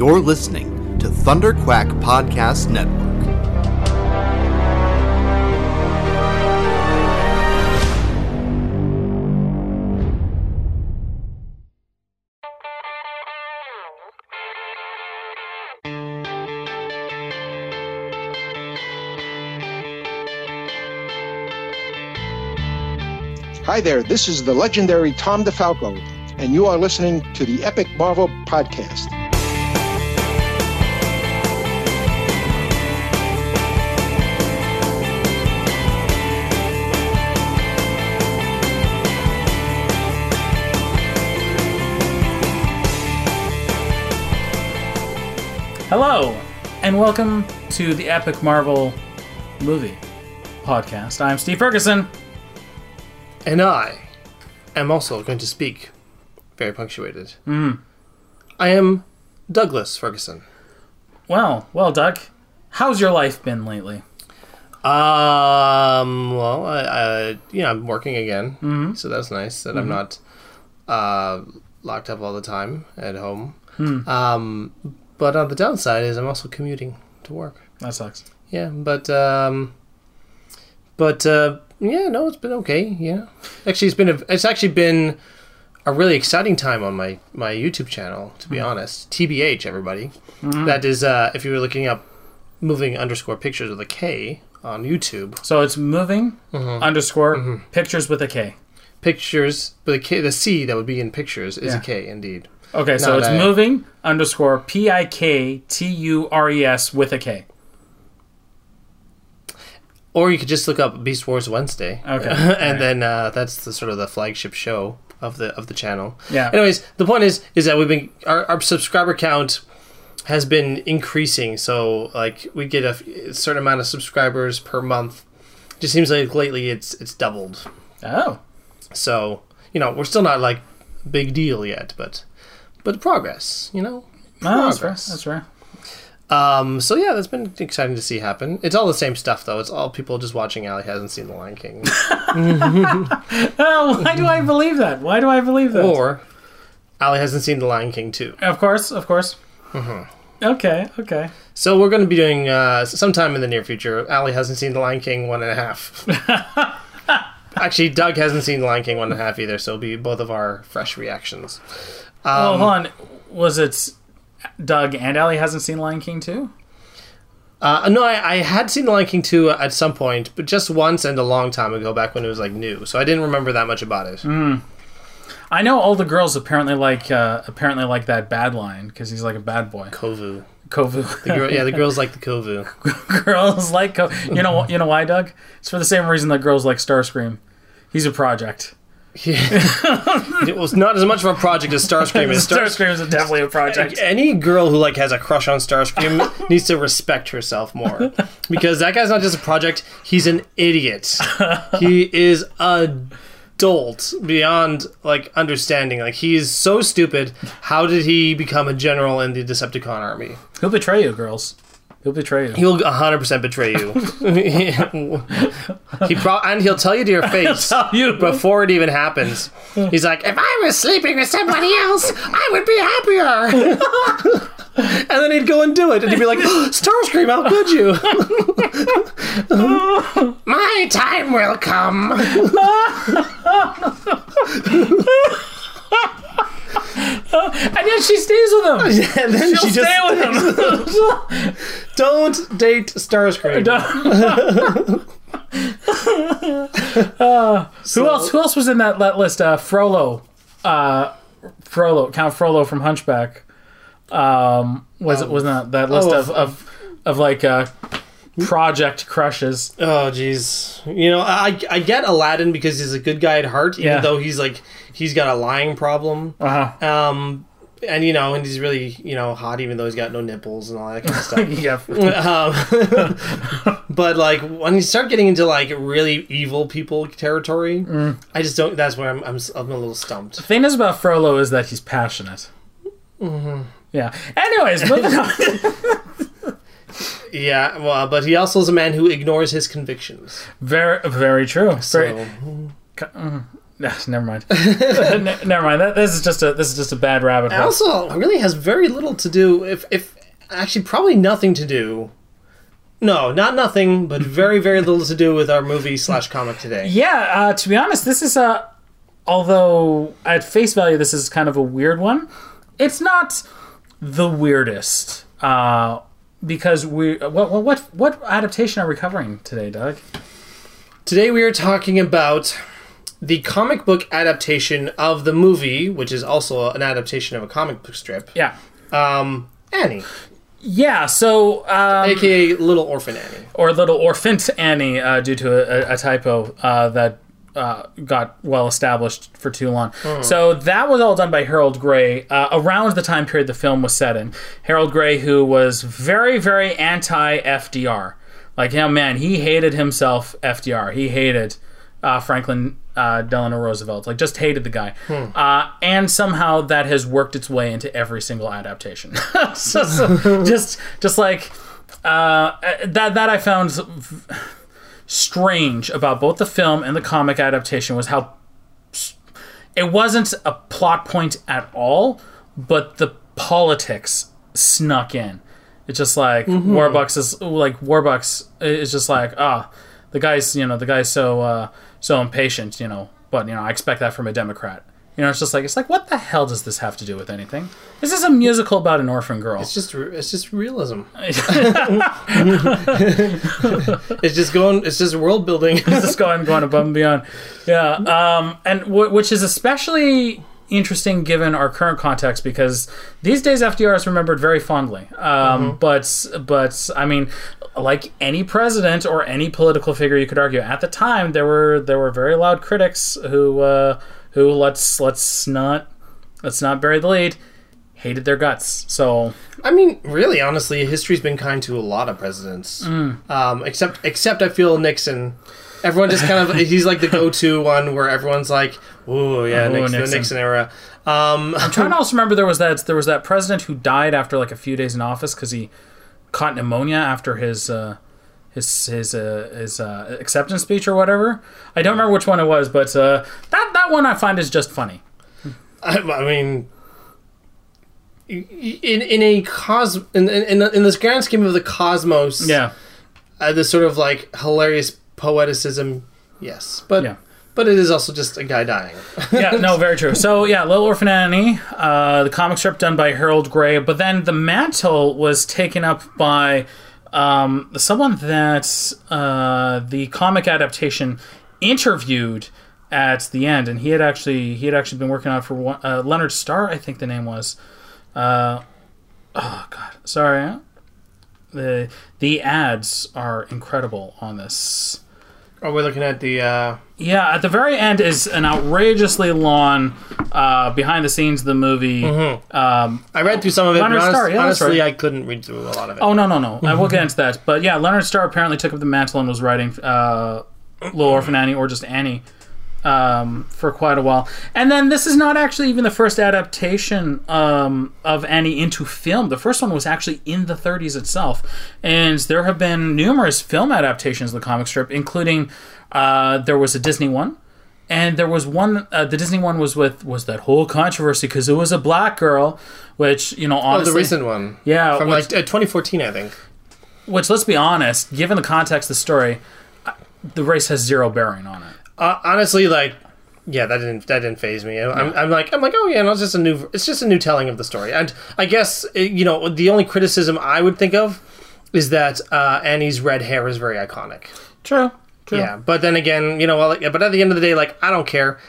You're listening to Thunder Quack Podcast Network. Hi there, this is the legendary Tom DeFalco, and you are listening to the Epic Marvel Podcast. Hello, and welcome to the Epic Marvel Movie Podcast. I'm Steve Ferguson. And I am also going to speak very punctuated. Mm. I am Douglas Ferguson. Well, well, Doug, how's your life been lately? Um, well, I, I you know, I'm working again, mm-hmm. so that's nice that mm-hmm. I'm not uh, locked up all the time at home. Mm. Um, but on the downside is I'm also commuting to work. That sucks. Yeah, but um, but uh, yeah, no, it's been okay. Yeah, actually, it's been a, it's actually been a really exciting time on my my YouTube channel. To be mm-hmm. honest, TBH, everybody. Mm-hmm. That is, uh, if you were looking up moving underscore pictures with a K on YouTube. So it's moving mm-hmm. underscore mm-hmm. pictures with a K. Pictures with a K. The C that would be in pictures is yeah. a K, indeed. Okay, so it's moving underscore P I K T U R E S with a K. Or you could just look up Beast Wars Wednesday. Okay, and right. then uh, that's the sort of the flagship show of the of the channel. Yeah. Anyways, the point is is that we've been our, our subscriber count has been increasing. So like we get a, a certain amount of subscribers per month. It just seems like lately it's it's doubled. Oh. So you know we're still not like big deal yet, but but progress, you know. Progress. Oh, that's right. That's right. Um, so yeah, that's been exciting to see happen. It's all the same stuff though. It's all people just watching. Ali hasn't seen The Lion King. oh, why do I believe that? Why do I believe that? Or Ali hasn't seen The Lion King too. Of course, of course. Mm-hmm. Okay, okay. So we're going to be doing uh, sometime in the near future. Ali hasn't seen The Lion King one and a half. Actually, Doug hasn't seen The Lion King one and a half either. So it'll be both of our fresh reactions. Um, well, hold on. Was it Doug and Ali hasn't seen Lion King too? Uh, no, I, I, had seen Lion King 2 at some point, but just once and a long time ago, back when it was like new. So I didn't remember that much about it. Mm. I know all the girls apparently like uh, apparently like that bad line because he's like a bad boy. Kovu. Kovu. The girl, yeah, the girls like the Kovu. girls like Kovu. You know, you know why, Doug? It's for the same reason that girls like Starscream. He's a project. Yeah. it was not as much of a project as Starscream is. Starscream is definitely a project. Any girl who like has a crush on Starscream needs to respect herself more because that guy's not just a project; he's an idiot. he is a dolt beyond like understanding. Like he's so stupid. How did he become a general in the Decepticon army? He'll betray you, girls. He'll betray you. He'll 100% betray you. he pro- and he'll tell you to your face you. before it even happens. He's like, if I was sleeping with somebody else, I would be happier. and then he'd go and do it, and he'd be like, oh, Starscream, how could you? My time will come and yet she stays with him. Yeah, and then She'll she stay just with him. don't date Starscream. uh, who else? Who else was in that, that list? Uh, Frollo, uh, Frollo, Count Frollo from Hunchback. Um, was it was not that list oh, of, of of like uh, project crushes? Oh, jeez. You know, I I get Aladdin because he's a good guy at heart, even Yeah. though he's like he's got a lying problem. Uh-huh. Um, and you know, and he's really you know hot, even though he's got no nipples and all that kind of stuff. yeah. um, but like when you start getting into like really evil people territory, Mm. I just don't. That's where I'm. I'm, I'm a little stumped. The thing is about Frollo is that he's passionate. Mm-hmm. Yeah. Anyways, moving on. Yeah, well, but he also is a man who ignores his convictions. very, very true. So, Very, Nah, never mind. Ne- never mind. That, this is just a this is just a bad rabbit hole. also really has very little to do, if, if actually probably nothing to do. No, not nothing, but very, very little to do with our movie slash comic today. Yeah, uh, to be honest, this is a. Although at face value, this is kind of a weird one. It's not the weirdest uh, because we. What what what what adaptation are we covering today, Doug? Today we are talking about the comic book adaptation of the movie, which is also an adaptation of a comic book strip. Yeah, Um, Annie, yeah. So um, aka Little Orphan Annie. or Little Orphant Annie, uh, due to a, a typo uh, that uh, got well established for too long. So that was all done by Harold Gray uh, around the time period the film was set in. Harold Gray, who was very, very anti FDR. Like, yeah, man, he hated himself, FDR. He hated uh, Franklin uh, Delano Roosevelt. Like, just hated the guy. Uh, and somehow that has worked its way into every single adaptation. so, so just, just like uh, that, that I found strange about both the film and the comic adaptation was how it wasn't a plot point at all, but the politics snuck in. It's just like Warbucks is like Warbucks is just like ah, the guy's you know the guy's so uh, so impatient you know, but you know I expect that from a Democrat. You know, it's just like it's like what the hell does this have to do with anything? This is a musical about an orphan girl. It's just, it's just realism. It's just going. It's just world building. It's just going going above and beyond. Yeah, um, and w- which is especially interesting given our current context because these days FDR is remembered very fondly. Um, But but I mean, like any president or any political figure, you could argue at the time there were there were very loud critics who uh, who let's let's not let's not bury the lead hated their guts. So I mean, really, honestly, history's been kind to a lot of presidents. Mm. Um, except, except I feel Nixon. Everyone just kind of he's like the go-to one where everyone's like, "Oh yeah, Ooh, Nixon, Nixon. the Nixon era." Um, I'm trying to also remember there was that there was that president who died after like a few days in office because he caught pneumonia after his uh, his his uh, his uh, acceptance speech or whatever. I don't remember which one it was, but uh, that that one I find is just funny. I, I mean, in in a cos in in, in, this grand scheme of the cosmos, Yeah, uh, this sort of like hilarious poeticism, yes, but Yeah. But it is also just a guy dying. yeah, no, very true. So yeah, Little Orphan Annie, uh, the comic strip done by Harold Gray, but then the mantle was taken up by um, someone that uh, the comic adaptation interviewed at the end, and he had actually he had actually been working on it for one, uh, Leonard Starr, I think the name was. Uh, oh God, sorry. The the ads are incredible on this. Are we looking at the? Yeah, at the very end is an outrageously long uh, behind the scenes of the movie. Um, I read through some of it. Leonard but honest- Starr, yeah, honestly, right. I couldn't read through a lot of it. oh no, no, no! I will get into that. But yeah, Leonard Starr apparently took up the mantle and was writing uh, Little Orphan Annie or just Annie um, for quite a while. And then this is not actually even the first adaptation um, of Annie into film. The first one was actually in the 30s itself, and there have been numerous film adaptations of the comic strip, including uh, there was a Disney one. And there was one. Uh, the Disney one was with was that whole controversy because it was a black girl, which you know Oh, the recent one. yeah, From which- like uh, 2014, I think. which let's be honest, given the context of the story, the race has zero bearing on it. Uh, honestly, like, yeah, that didn't that didn't phase me. I'm, I'm like I'm like, oh yeah, no, it's just a new it's just a new telling of the story. And I guess uh, you know the only criticism I would think of is that uh, Annie's red hair is very iconic. True. True. Yeah, but then again, you know, well, but at the end of the day, like, I don't care.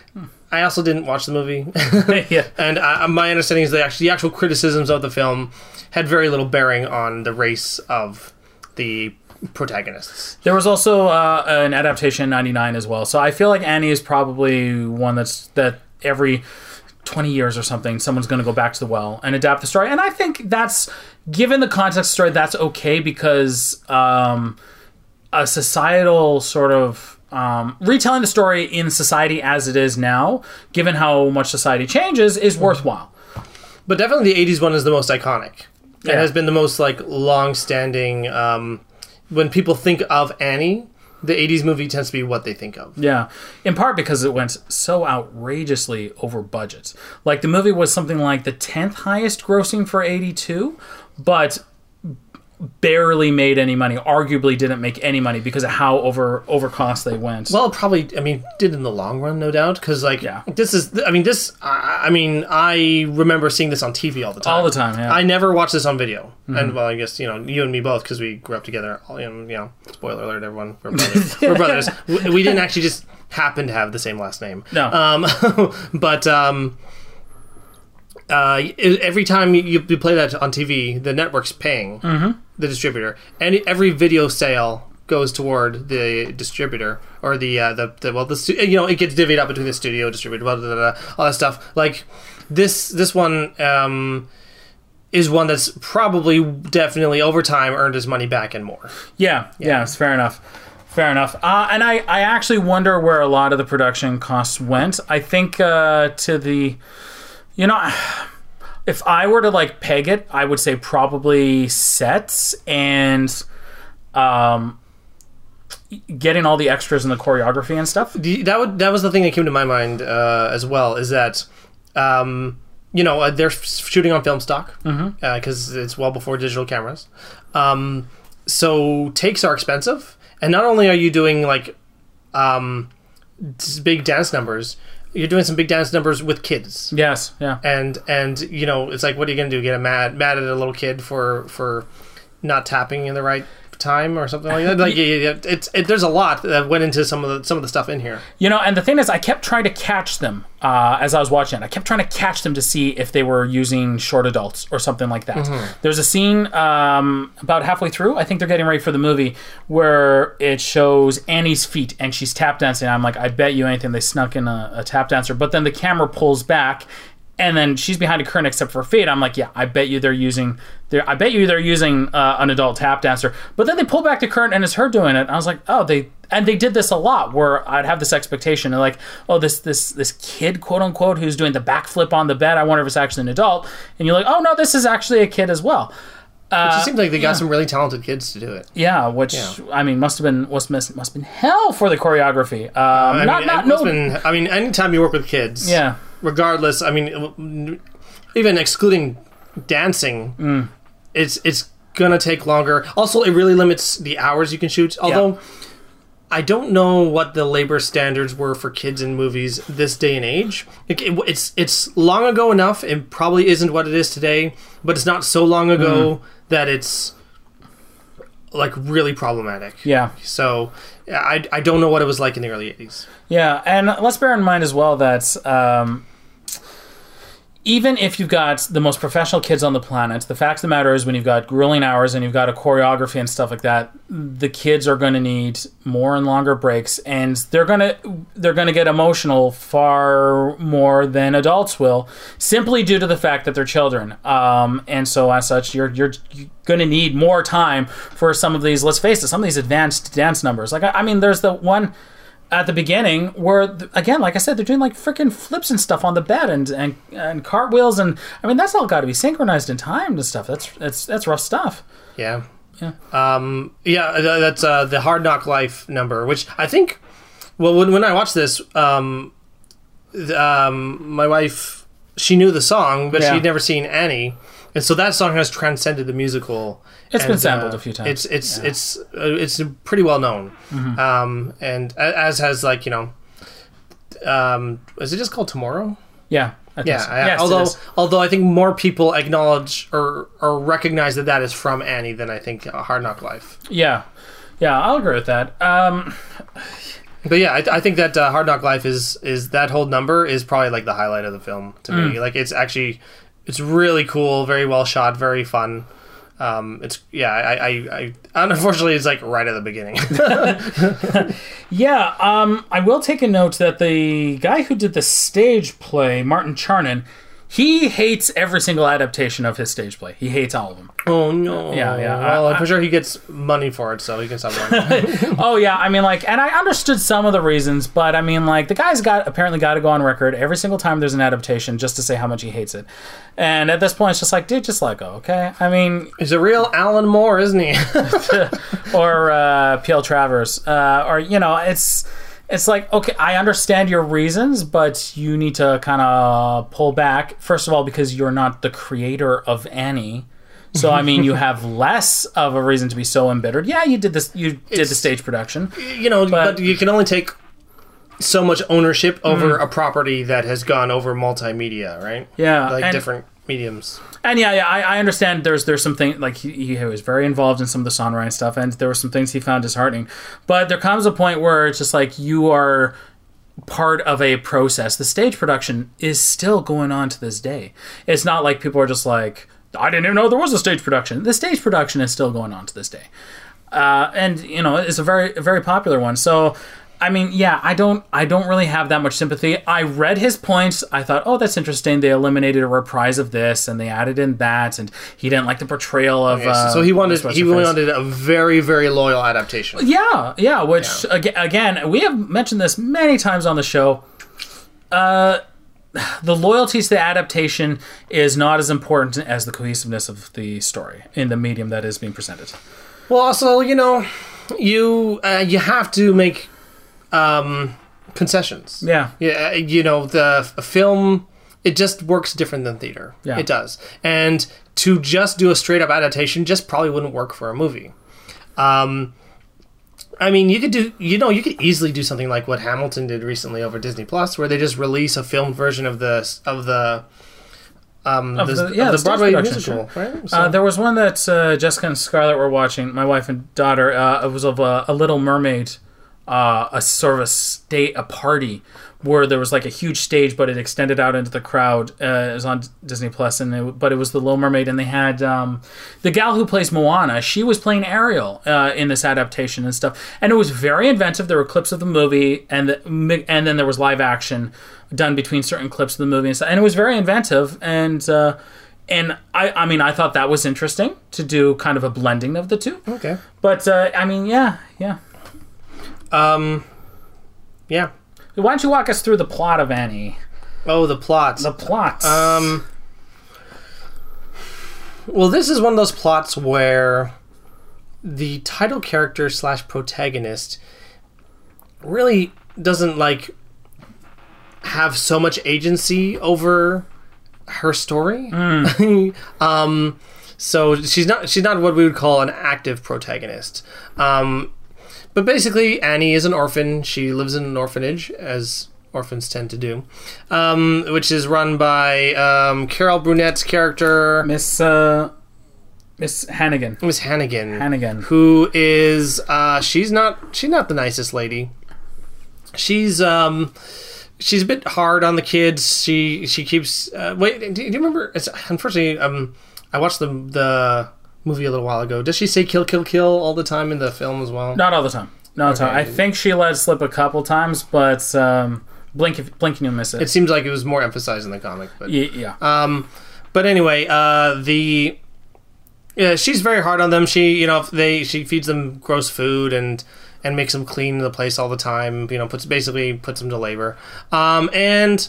I also didn't watch the movie, yeah. and uh, my understanding is that actually the actual criticisms of the film had very little bearing on the race of the protagonists. There was also uh, an adaptation in '99 as well. So I feel like Annie is probably one that's that every 20 years or something, someone's going to go back to the well and adapt the story. And I think that's, given the context of the story, that's okay because um, a societal sort of um, retelling the story in society as it is now, given how much society changes, is worthwhile. But definitely the 80s one is the most iconic. It has been the most like long-standing um when people think of Annie, the '80s movie tends to be what they think of. Yeah, in part because it went so outrageously over budget. Like the movie was something like the tenth highest grossing for '82, but barely made any money. Arguably, didn't make any money because of how over over cost they went. Well, probably. I mean, did in the long run, no doubt. Because like, Yeah. this is. I mean, this. I, I mean, I remember seeing this on TV all the time. All the time, yeah. Mm-hmm. I never watched this on video, and well, I guess you know you and me both because we grew up together. You know, you know, spoiler alert, everyone. We're brothers. we're brothers. We, we didn't actually just happen to have the same last name. No. Um, but um, uh, every time you, you play that on TV, the network's paying Mm-hmm. the distributor, and every video sale goes toward the distributor or the uh, the, the well the stu- you know it gets divvied up between the studio distributor blah, blah, blah, all that stuff like this this one um, is one that's probably definitely over time earned his money back and more Yeah, yeah, it's fair enough. Fair enough. Uh, and I, I actually wonder where a lot of the production costs went. I think uh, to the, you know, if I were to like peg it, I would say probably sets and um, getting all the extras and the choreography and stuff. the, that would that was the thing that came to my mind uh, as well is that um, you know uh, they're shooting on film stock because it's well before digital cameras um, so takes are expensive and not only are you doing like um, big dance numbers you're doing some big dance numbers with kids Yes, yeah. and and you know it's like what are you gonna do get a mad mad at a little kid for for not tapping in the right time or something like that like yeah, yeah, yeah. it's it, there's a lot that went into some of the some of the stuff in here You know, and the thing is, I kept trying to catch them uh, as I was watching it. I kept trying to catch them to see if they were using short adults or something like that. There's a scene um, about halfway through. I think they're getting ready for the movie where it shows Annie's feet and she's tap dancing. I'm like, I bet you anything they snuck in a, a tap dancer. But then the camera pulls back. And then she's behind a curtain except for her feet. I'm like, yeah, I bet you they're using, they're, I bet you they're using uh, an adult tap dancer. But then they pull back the curtain and it's her doing it. I was like, oh, they and they did this a lot where I'd have this expectation of like, oh, this this this kid, quote unquote, who's doing the backflip on the bed. I wonder if it's actually an adult. And you're like, oh no, this is actually a kid as well. it seems like they got some really talented kids to do it Yeah, which Yeah. I mean must have been must must must have been hell for the choreography. Um, I not mean, not no. been- I mean, anytime you work with kids, yeah, regardless. I mean, even excluding dancing, Mm. it's it's gonna take longer. Also, it really limits the hours you can shoot. Although, I don't know what the labor standards were for kids in movies this day and age. It- it's it's long ago enough. It probably isn't what it is today, but it's not so long ago Mm. that it's like really problematic. yeah. So I, I don't know what it was like in the early 80s. Yeah, and let's bear in mind as well that um, even if you've got the most professional kids on the planet, the fact of the matter is when you've got grueling hours and you've got a choreography and stuff like that, the kids are going to need more and longer breaks, and they're going to they're going to get emotional far more than adults will, simply due to the fact that they're children. Um, and so as such, you're you're, going to need more time for some of these. Let's face it, some of these advanced dance numbers. Like I, I mean, there's the one at the beginning where again like i said they're doing like freaking flips and stuff on the bed and and, and cartwheels and i mean that's all got to be synchronized in time and stuff that's that's that's rough stuff Yeah. Yeah. Um, yeah, that's uh, the Hard Knock Life number, which I think, well, when, when I watched this, um, um, my wife, she knew the song, but Yeah. she'd never seen Annie. And so that song has transcended the musical. It's been sampled uh, a few times. It's it's it's uh, it's pretty well known, Mm-hmm. um, and as has like you know, um, is it just called Tomorrow? yeah I Yeah, so. I- Yes, although although I think more people acknowledge or or recognize that that is from Annie than I think uh, Hard Knock Life. yeah yeah i'll agree with that um But yeah, I, I think that uh, Hard Knock Life is is that whole number is probably like the highlight of the film to Mm. me. Like it's actually it's really cool, very well shot, very fun. Um, it's yeah, I, I, I unfortunately it's like right at the beginning. Yeah, um, I will take a note that the guy who did the stage play, Martin Charnin, he hates every single adaptation of his stage play. He hates all of them. Oh no. Yeah, yeah, Well, I- am sure he gets money for it, so he can stop worrying. Oh yeah, I mean like, and I understood some of the reasons, but I mean like, the guy's got apparently got to go on record every single time there's an adaptation just to say how much he hates it. And at this point, it's just like, dude, just let go, okay? I mean, He's a real Alan Moore, isn't he? or uh, P.L. Travers, uh, or you know, it's it's like okay, I understand your reasons, but you need to kind of pull back. First of all, because you're not the creator of Annie. So I mean, you have less of a reason to be so embittered. Yeah, you did this. You did the stage production. you know, but, you can only take so much ownership over Mm. a property that has gone over multimedia, right? Yeah, Like different mediums. And yeah, yeah, I, I understand. There's there's some thing like he, he was very involved in some of the songwriting stuff, and there were some things he found disheartening. But there comes a point where it's just like you are part of a process. The stage production is still going on to this day. It's not like people are just like, I didn't even know there was a stage production. The stage production is still going on to this day, uh, and you know it's a very a very popular one. So. I mean, yeah, I don't, I don't really have that much sympathy. I read his points. I thought, oh, that's interesting. They eliminated a reprise of this, and they added in that, and he didn't like the portrayal of. Yes. uh, so he wanted he face. wanted a very very loyal adaptation. Yeah, yeah. Which aga again, we have mentioned this many times on the show. Uh, the loyalty to the adaptation is not as important as the cohesiveness of the story in the medium that is being presented. Well, also, you know, you uh, you have to make um, concessions. Yeah, Yeah, uh, you know, the film it just works different than theater. Yeah. It does. And to just do a straight up adaptation just probably wouldn't work for a movie. Um I mean, you could do, you know, you could easily do something like what Hamilton did recently over Disney Plus, where they just release a filmed version of the of the um Of the, the- yeah, the the Broadway musical, right? So- Uh, there was one that uh, Jessica and Scarlett were watching. My wife and daughter. Uh, it was of a Little Mermaid, uh, a sort of a state, a party where there was like a huge stage, but it extended out into the crowd. Uh, it was on Disney Plus, and it, but it was the Little Mermaid, and they had um, the gal who plays Moana. She was playing Ariel uh, in this adaptation and stuff, and it was very inventive. There were clips of the movie, and the, and then there was live action done between certain clips of the movie and stuff, and it was very inventive and. Uh, and I, I mean, I thought that was interesting to do kind of a blending of the two. okay. But uh, I mean, yeah, yeah. Um yeah. Why don't you walk us through the plot of Annie? Oh, the plot. The plot. Um. Well, this is one of those plots where the title character slash protagonist really doesn't like have so much agency over her story. um. So she's not she's not what we would call an active protagonist. Um. But basically, Annie is an orphan. She lives in an orphanage, as orphans tend to do, um, which is run by um, Carol Burnett's character, Miss uh, Miss Hannigan. Miss Hannigan, Hannigan. who is uh, she's not she's not the nicest lady. She's um, she's a bit hard on the kids. She she keeps uh, wait. Do, do you remember? It's unfortunately um, I watched the the movie a little while ago. Does she say kill kill kill all the time in the film as well? Not all the time. Not all the time. I think she let it slip a couple times, but um, blink if blink and you'll miss it. It seems like it was more emphasized in the comic, but yeah. Um, but anyway, uh, the yeah, she's very hard on them. She, you know, they she feeds them gross food and and makes them clean the place all the time. You know, puts basically puts them to labor. Um, and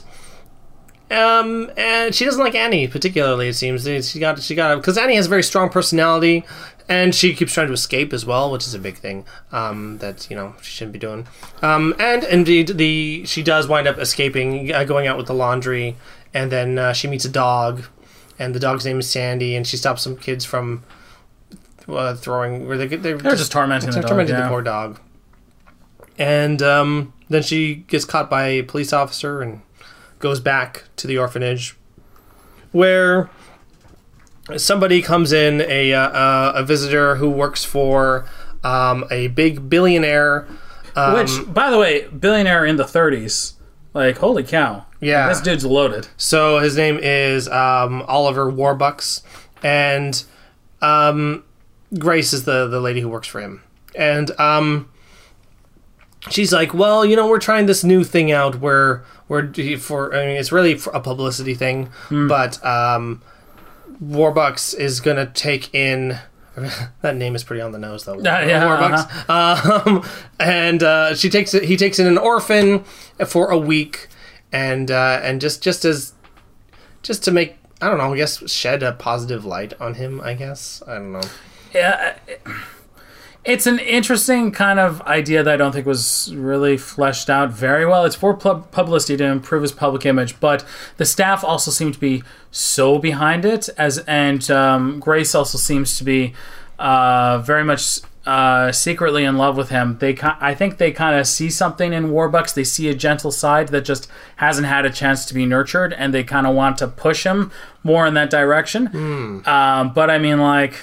um, and she doesn't like Annie particularly. It seems she got she got because Annie has a very strong personality, and she keeps trying to escape as well, which is a big thing. Um, that you know she shouldn't be doing. Um, and indeed, the she does wind up escaping, uh, going out with the laundry, and then uh, she meets a dog, and the dog's name is Sandy, and she stops some kids from uh, throwing. Where they they're, They're just tormenting the dog. tormenting yeah. the poor dog. And um, then she gets caught by a police officer and goes back to the orphanage, where somebody comes in a uh, uh, a visitor who works for um, a big billionaire. Um, Which, by the way, billionaire in the 30s. Like, holy cow. Yeah. This dude's loaded. So his name is um, Oliver Warbucks, and um, Grace is the the lady who works for him. And um, she's like, well, you know, we're trying this new thing out where we're for. I mean, it's really a publicity thing, but um, Warbucks is gonna take in. that name is pretty on the nose, though. Yeah, yeah, Warbucks. Um, and uh, she takes it. He takes in an orphan for a week, and uh, and just just as just to make I don't know, I guess shed a positive light on him. I guess I don't know. Yeah, it's an interesting kind of idea that I don't think was really fleshed out very well. It's for pub- publicity to improve his public image, but the staff also seem to be so behind it. As and um, Grace also seems to be uh, very much uh, secretly in love with him. They, I think, they kind of see something in Warbucks. They see a gentle side that just hasn't had a chance to be nurtured, and they kind of want to push him more in that direction. Um, but I mean, like,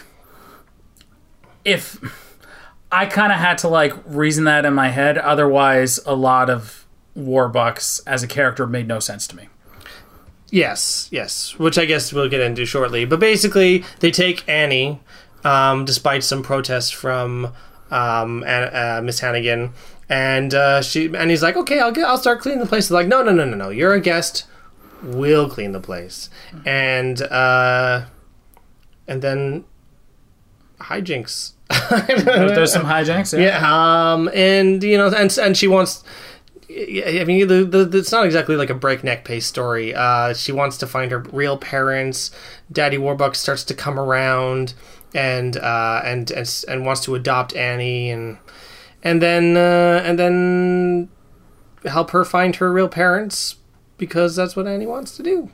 if I kind of had to like reason that in my head. Otherwise, a lot of Warbucks as a character made no sense to me. Yes, yes, which I guess we'll get into shortly. But basically, they take Annie, um, despite some protests from um, uh, Miss Hannigan, and uh, she and he's like, "Okay, I'll get, I'll start cleaning the place." They're like, "No, no, no, no, no. You're a guest. We'll clean the place." And uh, and then hijinks. There's some hijinks. Yeah. Yeah, um, and you know, and and she wants. I mean, the, the, it's not exactly like a breakneck pace story. Uh, she wants to find her real parents. Daddy Warbucks starts to come around, and uh, and and and wants to adopt Annie, and and then uh, and then help her find her real parents because that's what Annie wants to do.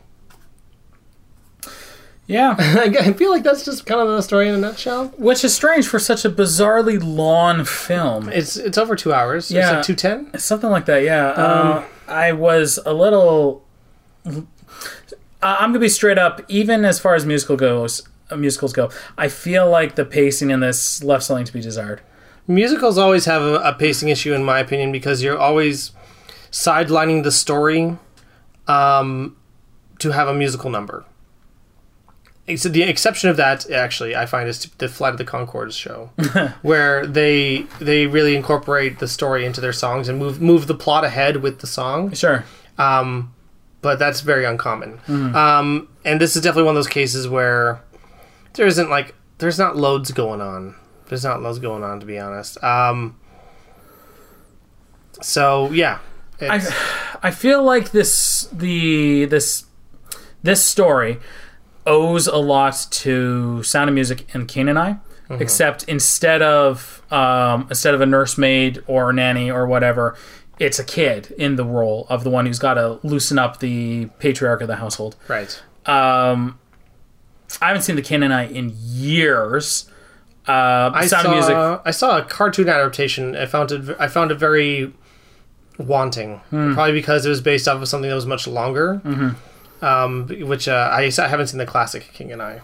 Yeah. I feel like that's just kind of the story in a nutshell. Which is strange for such a bizarrely long film. It's it's over two hours. Yeah. It's like two ten. Something like that, yeah. uh, I was a little. I'm gonna be straight up. Even as far as musical goes, uh, musicals go, I feel like the pacing in this left something to be desired. Musicals always have a, a pacing issue, in my opinion, because you're always sidelining the story um, to have a musical number. Ex- the exception of that, actually, I find is the Flight of the Conchords show, where they they really incorporate the story into their songs and move move the plot ahead with the song. Sure. Um, but that's very uncommon. Um, and this is definitely one of those cases where there isn't like there's not loads going on. There's not loads going on to be honest. Um, so yeah, it's, I feel like this the this this story owes a lot to Sound of Music and King and I, except instead of um, instead of a nursemaid or a nanny or whatever, it's a kid in the role of the one who's got to loosen up the patriarch of the household. right. Um, I haven't seen the King and I in years. Uh, I Sound saw of Music. I saw a cartoon adaptation. I found it I found it very wanting, probably because it was based off of something that was much longer. Um, which uh, I, I haven't seen the classic King and I.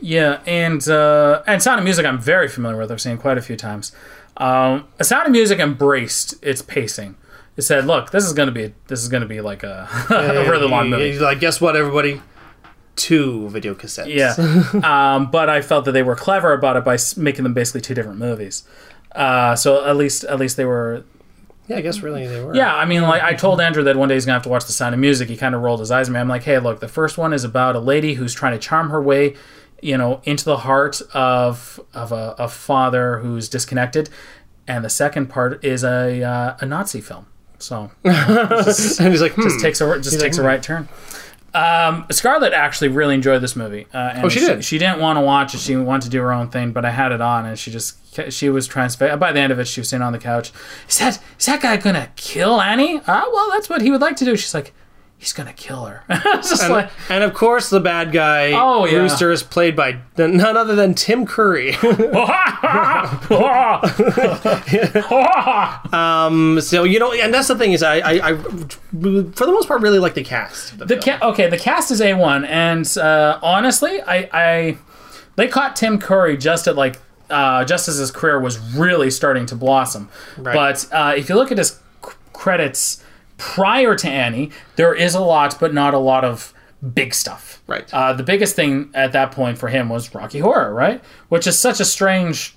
Yeah, and uh, and Sound of Music, I'm very familiar with. I've seen quite a few times. Um, Sound of Music embraced its pacing. It said, "Look, this is gonna be this is gonna be like a, a really long movie." He's like, guess what, everybody? Two video cassettes. Yeah, um, but I felt that they were clever about it by making them basically two different movies. Uh, so at least at least they were yeah. I guess really they were. Yeah, I mean, like I told Andrew that one day he's gonna have to watch The Sound of Music. He kind of rolled his eyes at me. I'm like, hey, look, the first one is about a lady who's trying to charm her way, you know, into the heart of of a, a father who's disconnected, and the second part is a uh, a Nazi film. So and he's like, hmm. just takes a just takes a right turn. Um, Scarlett actually really enjoyed this movie. Uh, and Oh, she did? She didn't want to watch it. She wanted to do her own thing, but I had it on, and she just she was transfixed. By the end of it, she was sitting on the couch. Is that is that guy gonna kill Annie? Ah, well, that's what he would like to do. She's like, he's gonna kill her. Just like, and of course, the bad guy, Oh, yeah. Rooster, is played by none other than Tim Curry. so you know, and that's the thing is, I, I, I, for the most part, really like the cast. the film. ca- okay, the cast is a one, and uh, honestly, I, I they caught Tim Curry just at like uh, just as his career was really starting to blossom. Right. But uh, if you look at his c- credits prior to Annie, there is a lot, but not a lot of big stuff. Right. Uh, the biggest thing at that point for him was Rocky Horror, right? Which is such a strange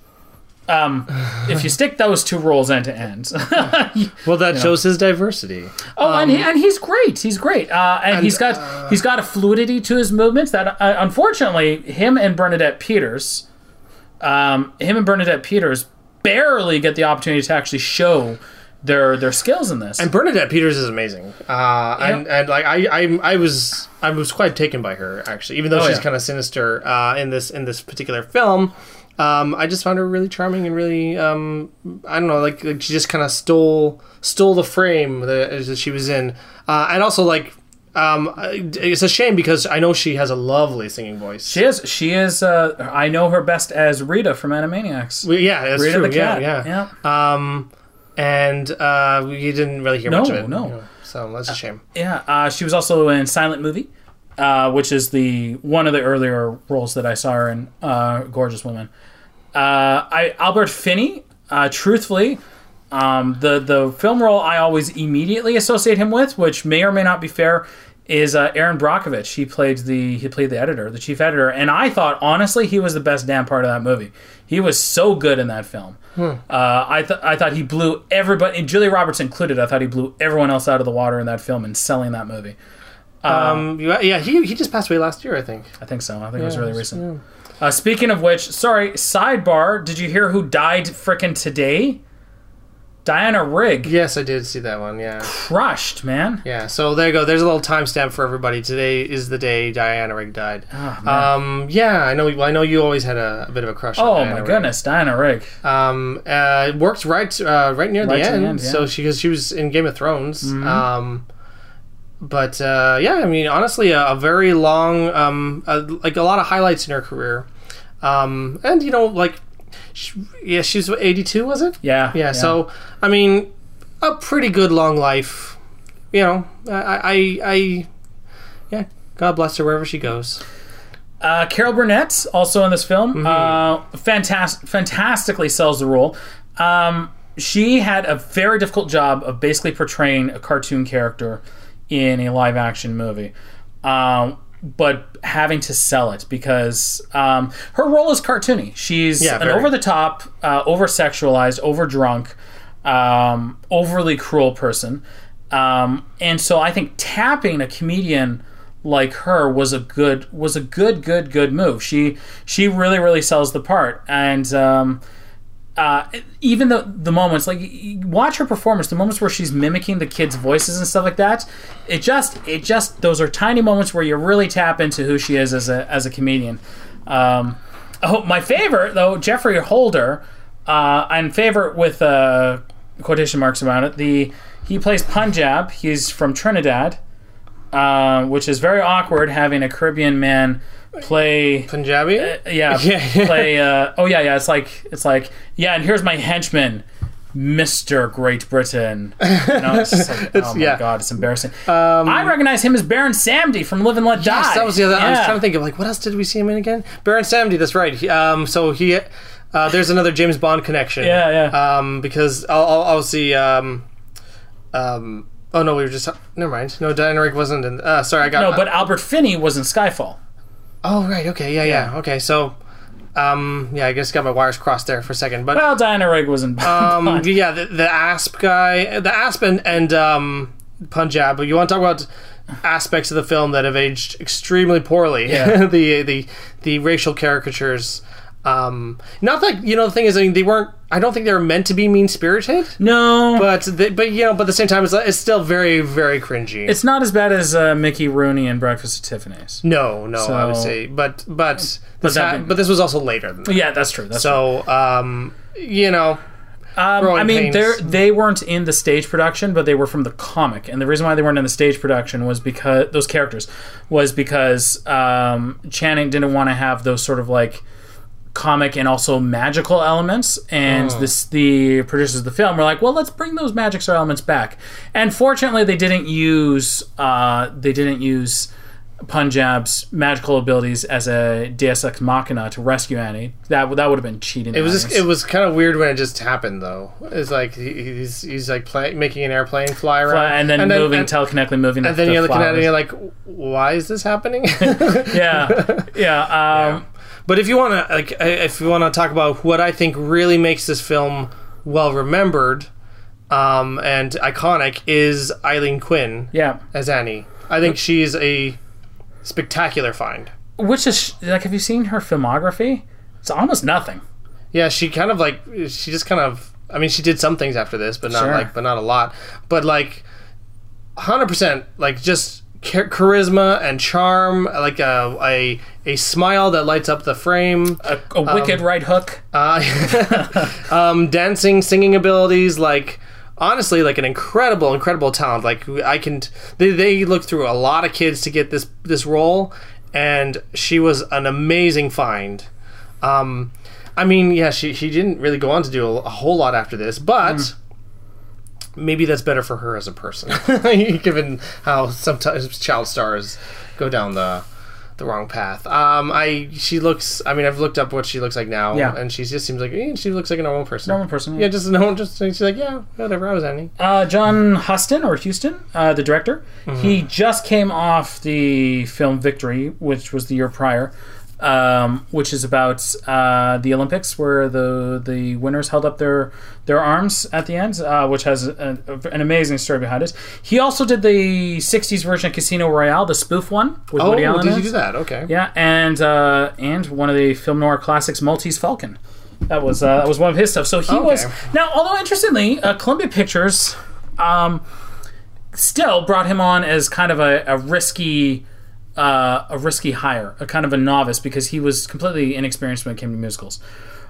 Um, if you stick those two roles end to end, Well, that shows his diversity. oh, and, he, and he's great. He's great, uh, and, he's got he's got a fluidity to his movements that, uh, unfortunately, him and Bernadette Peters, um, him and Bernadette Peters barely get the opportunity to actually show their their skills in this. And Bernadette Peters is amazing. Uh, and, and like I, I, I was, I was quite taken by her actually, even though Oh, she's yeah. kind of sinister uh, in this in this particular film. Um, I just found her really charming and really, um, I don't know, like, like she just kind of stole stole the frame that, that she was in, uh, and also like. Um, it's a shame because I know she has a lovely singing voice. she is she is. Uh, I know her best as Rita from Animaniacs. Well, yeah, that's Rita true. the yeah, cat. yeah, yeah. Um, and uh, you didn't really hear No, much of it. no. know, so that's a shame. Yeah, uh, she was also in Silent Movie, uh, which is the one of the earlier roles that I saw her in. Uh, gorgeous woman. Uh, I Albert Finney. Uh, truthfully, um, the the film role I always immediately associate him with, which may or may not be fair, is uh, Erin Brockovich. He played the he played the editor, the chief editor, and I thought honestly he was the best damn part of that movie. He was so good in that film. Uh, I th- I thought he blew everybody, and Julia Roberts included. I thought he blew everyone else out of the water in that film and selling that movie. Um, yeah, he he just passed away last year, I think. I think so. I think it was really recent. Uh, speaking of which, sorry, sidebar. Did you hear who died frickin' today? Diana Rigg. Yes, I did see that one. Yeah, Crushed, man. yeah. So there you go. There's a little timestamp for everybody. Today is the day Diana Rigg died. um, yeah, I know. I know you always had a, a bit of a crush. on Oh Diana my Rigg. goodness, Diana Rigg. Um, uh, worked right, uh, right near Right the end. yeah. Mm-hmm. So she, cause she was in Game of Thrones. Um, but uh, yeah, I mean, honestly, a, a very long, um, uh like a lot of highlights in her career. Um, and you know, like, she, yeah, she's 82, was it? Yeah, yeah. So I mean, a pretty good long life. You know, I, I, I yeah. God bless her wherever she goes. Uh, Carol Burnett's also in this film. Mm-hmm. Uh, fantastic, fantastically sells the role. Um, she had a very difficult job of basically portraying a cartoon character in a live action movie, um, but having to sell it because um, her role is cartoony. She's Yeah, an over the top, uh, over sexualized, over drunk, um, overly cruel person. Um, and so I think tapping a comedian like her was a good was a good good good move. She she really really sells the part, and um, uh, even the the moments like watch her performance, the moments where she's mimicking the kids' voices and stuff like that, it just it just those are tiny moments where you really tap into who she is as a as a comedian. Um, oh, my favorite though, Geoffrey Holder, uh, I'm favorite with uh, quotation marks about it. The he plays Punjab. He's from Trinidad, uh, which is very awkward having a Caribbean man play Punjabi. yeah, Yeah. play. Uh, oh yeah, yeah. It's like it's like yeah. And here's my henchman, Mister Great Britain. You know, it's just like, oh my yeah. god, it's embarrassing. I recognize him as Baron Samedi from Live and Let Die. Yes, that was the other. I was trying to think of like what else did we see him in again? Baron Samedi. That's right. He, um, so he, uh, there's another James Bond connection. Yeah, yeah. Um, because I'll, I'll, I'll see. Um, um, oh no, we were just. Never mind. No, Diana Rigg wasn't in. Uh, sorry, I got. No, but Albert Finney was in Skyfall. Oh right, okay, yeah, yeah, okay. So, um, yeah, I guess got my wires crossed there for a second, but Well, Diana Rigg was in. um, yeah, the, the Asp guy, the Asp and, and um, Punjab. But You want to talk about aspects of the film that have aged extremely poorly? Yeah. the the the racial caricatures. Um, not that you know the thing is, I mean, they weren't. I don't think they were meant to be mean spirited, no, but they, but you know, but at the same time, it's, it's still very very cringy. it's not as bad as uh, Mickey Rooney and Breakfast at Tiffany's. no, no, I would say, but but this that ha- but this was also later. Than that. Yeah, that's true. That's true. So um, you know, Um, I mean, they they weren't in the stage production, but they were from the comic, and the reason why they weren't in the stage production was because those characters was because um, Charnin didn't want to have those sort of like comic and also magical elements, and Oh. this the producers of the film were like, well, let's bring those magic elements back. And fortunately, they didn't use uh, they didn't use. Punjab's magical abilities as a Deus Ex Machina to rescue Annie. That that would have been cheating. It was just, it was kind of weird when it just happened though. It's like he's he's like play, making an airplane fly around and then moving, and, telekinetically moving. and then you're looking at it and you're like, why is this happening? yeah, yeah. Um, But if you want to like, if you want to talk about what I think really makes this film well remembered um, and iconic, is Aileen Quinn Yeah. as Annie. I think she's a spectacular find. Which is like, have you seen her filmography? It's almost nothing. Yeah, she kind of like she just kind of. I mean, she did some things after this, but not Sure. like, but not a lot. But like, hundred percent, like just char- charisma and charm, like a, a a smile that lights up the frame. A, a wicked right hook. Uh, um, dancing, singing abilities, like honestly, like an incredible, incredible talent. Like I can, they, they looked through a lot of kids to get this this role, and she was an amazing find. Um, I mean, yeah, she she didn't really go on to do a, a whole lot after this, but. Maybe that's better for her as a person, given how sometimes child stars go down the the wrong path. Um, I she looks. I mean, I've looked up what she looks like now, Yeah. and she just seems like eh, she looks like a normal person. Normal person, yeah. Yeah, just no. Just she's like, yeah, whatever. I was Annie. Uh, John Huston or Houston, uh, the director, he just came off the film Victory, which was the year prior, um, which is about uh, the Olympics, where the the winners held up their their arms at the end, uh, which has a, a- an amazing story behind it. He also did the '60s version of Casino Royale, the spoof one with Oh, Woody Allen. did you do that? Okay. Yeah, and uh, and one of the film noir classics, Maltese Falcon. That was uh, that was one of his stuff. So he Okay. was now, although interestingly, uh, Columbia Pictures um, still brought him on as kind of a, a risky. Uh, a risky hire, a kind of a novice, because he was completely inexperienced when it came to musicals.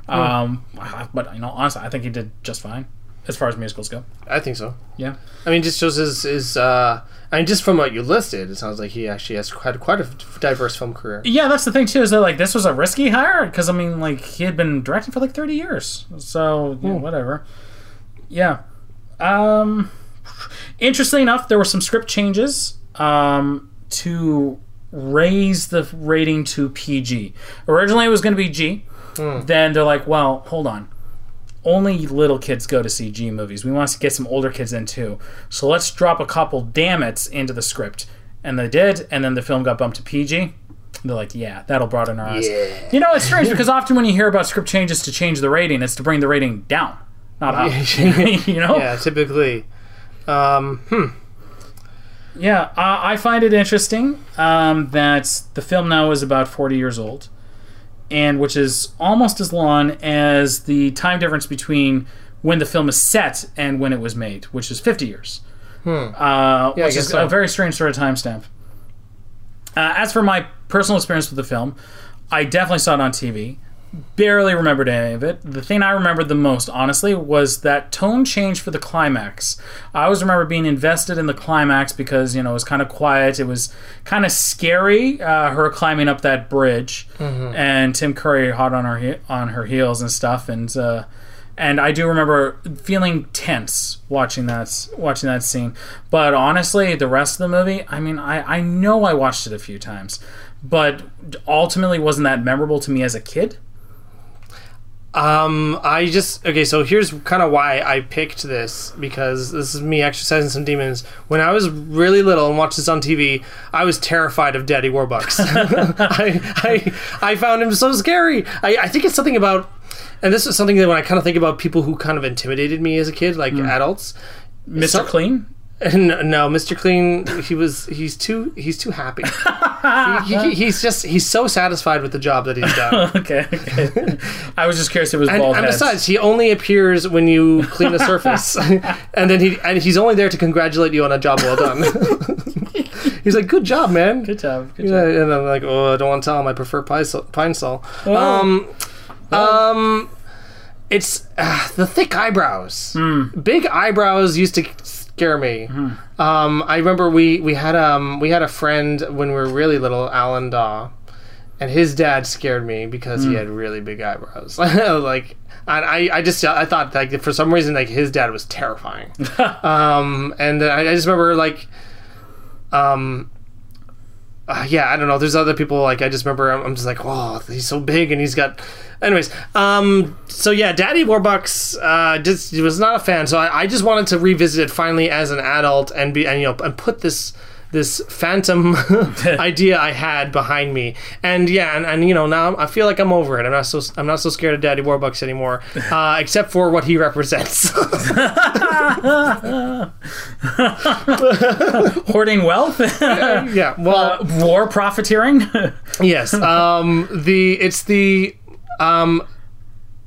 Um, but you know, honestly, I think he did just fine as far as musicals go. I think so. Yeah, I mean, just shows his his. Uh, I mean, just from what you listed, it sounds like he actually has quite quite a diverse film career. yeah, that's the thing too. Is that like this was a risky hire because I mean, like he had been directing for like thirty years, so you know, whatever. Yeah. Um, interestingly enough, there were some script changes um, to raise the rating to PG. Originally, it was going to be G. Then they're like, well, hold on. Only little kids go to see G movies. We want to get some older kids in too. So let's drop a couple damn it's into the script. And they did, and then the film got bumped to PG. They're like, yeah, that'll broaden our eyes. You know, it's strange because often when you hear about script changes to change the rating, it's to bring the rating down, not up. you know? Yeah, typically. Um, hmm. Yeah, uh, I find it interesting um, that the film now is about 40 years old, and which is almost as long as the time difference between when the film is set and when it was made, which is 50 years. Uh, which is so. a very strange sort of timestamp. Uh, as for my personal experience with the film, I definitely saw it on TV. Barely remembered any of it. The thing I remembered the most, honestly, was that tone change for the climax. I always remember being invested in the climax because you know it was kind of quiet. It was kind of scary. Uh, her climbing up that bridge, and Tim Curry hot on her he- on her heels and stuff, and uh, and I do remember feeling tense watching that watching that scene. But honestly, the rest of the movie, I mean, I I know I watched it a few times, but ultimately wasn't that memorable to me as a kid. Um, I just okay. So here's kind of why I picked this because this is me exercising some demons. When I was really little and watched this on TV, I was terrified of Daddy Warbucks. I, I I found him so scary. I, I think it's something about, and this is something that when I kind of think about people who kind of intimidated me as a kid, like adults. Mr. Clean. No, no, Mr. Clean. He was. He's too. He's too happy. he, he, he's just. He's so satisfied with the job that he's done. Okay, okay. I was just curious if it was And, bald and heads. besides, he only appears when you clean a surface, and then he and he's only there to congratulate you on a job well done. he's like, "Good job, man." good job. Good Yeah, job. and I'm like, "Oh, I don't want to tell him I prefer Pine-Sol." Pine sol. Oh. Um, um, it's uh, the thick eyebrows. Hmm. Big eyebrows used to scare me. Um, I remember we we had um we had a friend when we were really little, Alan Daw, and his dad scared me because Hmm. he had really big eyebrows. like. And I, I just I thought like for some reason like his dad was terrifying, um, and I, I just remember like, um, uh, yeah, I don't know. There's other people like I just remember. I'm, I'm just like, oh, he's so big and he's got. Anyways, um, so yeah, Daddy Warbucks uh, just was not a fan. So I, I just wanted to revisit it finally as an adult and be and you know and put this this phantom idea I had behind me, and yeah, and, and you know now I feel like I'm over it. I'm not so I'm not so scared of Daddy Warbucks anymore, uh, except for what he represents. Hoarding wealth, yeah, well, uh, war profiteering. yes, um, the it's the um,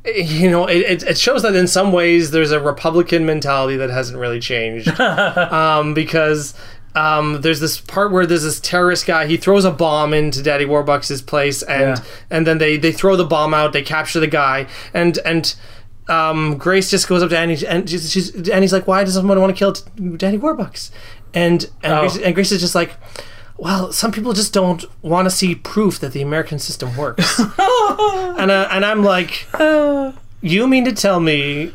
you know, it, it- shows that in some ways there's a Republican mentality that hasn't really changed. um, because um, there's this part where there's this terrorist guy. He throws a bomb into Daddy Warbucks' place, and Yeah. and then they they throw the bomb out. They capture the guy, and and. Um, Grace just goes up to Annie, and she's, she's Annie's like, "Why does someone want to kill Daddy Warbucks?" And and, Oh. Grace, and Grace is just like, "Well, some people just don't want to see proof that the American system works." and uh, and I'm like, you mean to tell me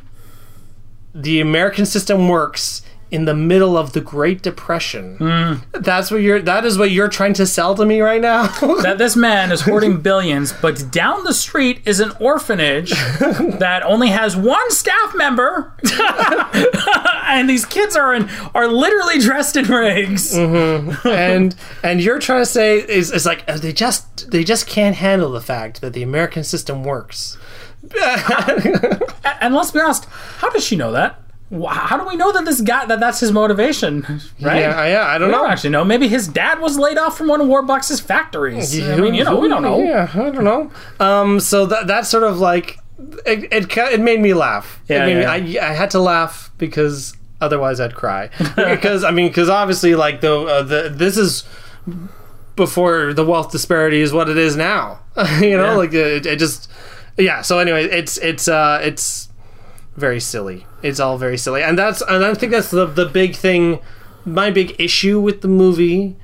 the American system works in the middle of the Great Depression? That's what you're. That is what you're trying to sell to me right now. that this man is hoarding billions, but down the street is an orphanage that only has one staff member, and these kids are in are literally dressed in rags. and and you're trying to say is is like uh, they just they just can't handle the fact that the American system works. And let's be honest, how does she know that? How do we know that this guy that that's his motivation? Right? Yeah, yeah. I don't we know. don't actually know. Maybe his dad was laid off from one of Warbucks' factories. I mean, you know, we don't know. Yeah, I don't know. Um, so that that's sort of like it. It, it made me laugh. Yeah, yeah. Me, I I had to laugh because otherwise I'd cry. because I mean, because obviously, like the uh, the this is before the wealth disparity is what it is now. you know, Yeah. like it, it just yeah. So anyway, it's it's uh it's very silly. It's all very silly, and that's and I think that's the the big thing. My big issue with the movie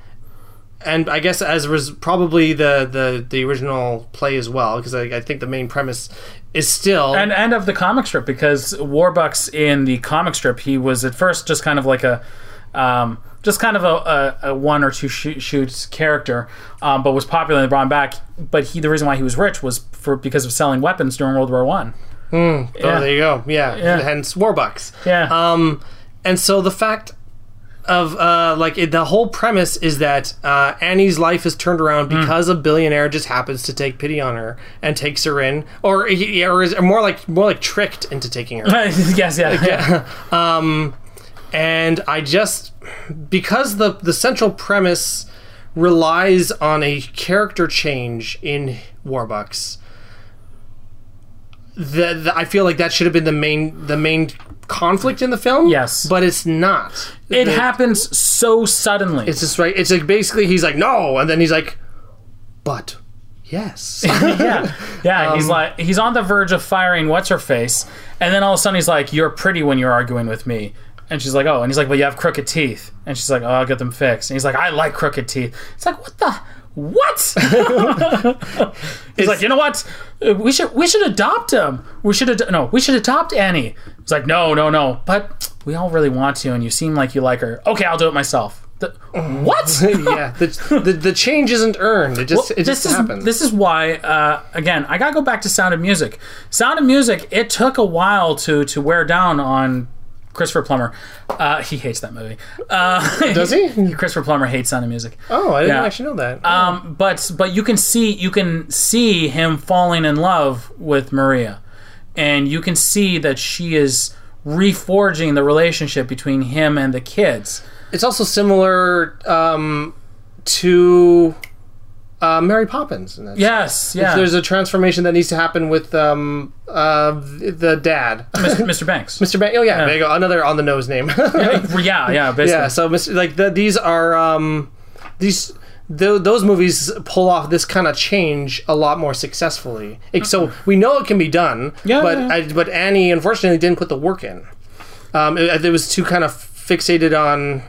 and I guess as was probably the, the the original play as well, because I, I think the main premise is still and and of the comic strip because Warbucks in the comic strip he was at first just kind of like a um, just kind of a, a, a one or two shoot, shoots character, um, but was popular and brought back. But he the reason why he was rich was for because of selling weapons during World War One. Oh there you go yeah, Yeah. hence Warbucks Yeah, um and so the fact of uh like it, the whole premise is that uh, Annie's life is turned around Hmm. because a billionaire just happens to take pity on her and takes her in, or he- or is more like more like tricked into taking her. yes, yeah, yeah. Um, and I just because the the central premise relies on a character change in Warbucks. That that- I feel like that should have been the main the main conflict in the film. Yes. but it's not. It happens so suddenly. It's just right. It's like basically he's like no, and then he's like, but yes. yeah, yeah. Um, he's like he's on the verge of firing what's her face, and then all of a sudden he's like, "You're pretty when you're arguing with me." And she's like, "Oh," and he's like, "Well, you have crooked teeth." And she's like, "Oh, I'll get them fixed." And he's like, "I like crooked teeth." It's like, what the what? he's like, you know what? Uh, We should we should adopt him. We should ad- no, we should adopt Annie. It's like, no, no, no. But we all really want to, and you seem like you like her. Okay, I'll do it myself. The, what? yeah, the, the the change isn't earned. It just it this just is happens. this is why uh, again I gotta go back to Sound of Music. Sound of Music it took a while to to wear down on Christopher Plummer. Uh, he hates that movie. Uh, Does he? Christopher Plummer hates Sound of Music. Oh, I didn't Yeah. actually know that. Um, but but you can see you can see him falling in love with Maria, and you can see that she is reforging the relationship between him and the kids. It's also similar um, to uh, Mary Poppins. In that Yes, yeah. There's a transformation that needs to happen with um, uh, the dad, Mr. Banks. Mr. Banks. oh yeah, there you go. Another on the nose name. yeah, yeah, basically. yeah. So Mr. like the, these are um, these. Th- those movies pull off this kind of change a lot more successfully. It- so we know it can be done, Yeah, but yeah. I, but Annie unfortunately didn't put the work in. Um, it, it was too kind of fixated on.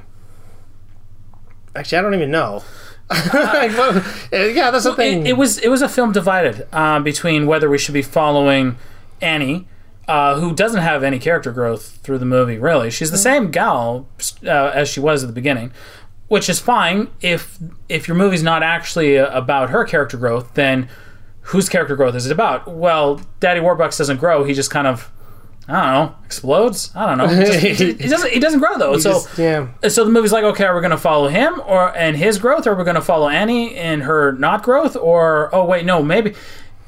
Actually, I don't even know. Well, uh, yeah, that's the thing. it, it was it was a film divided uh, between whether we should be following Annie, uh, who doesn't have any character growth through the movie. Really, she's the same gal uh, as she was at the beginning, which is fine if if your movie's not actually uh, about her character growth. Then whose character growth is it about? Well, Daddy Warbucks doesn't grow; he just kind of I don't know, explodes. I don't know. He, just- he- doesn't. He doesn't grow though. so Just- yeah. so the movie's like, okay, are we going to follow him or and his growth, or we're we going to follow Annie and her not growth, or oh wait, no, maybe.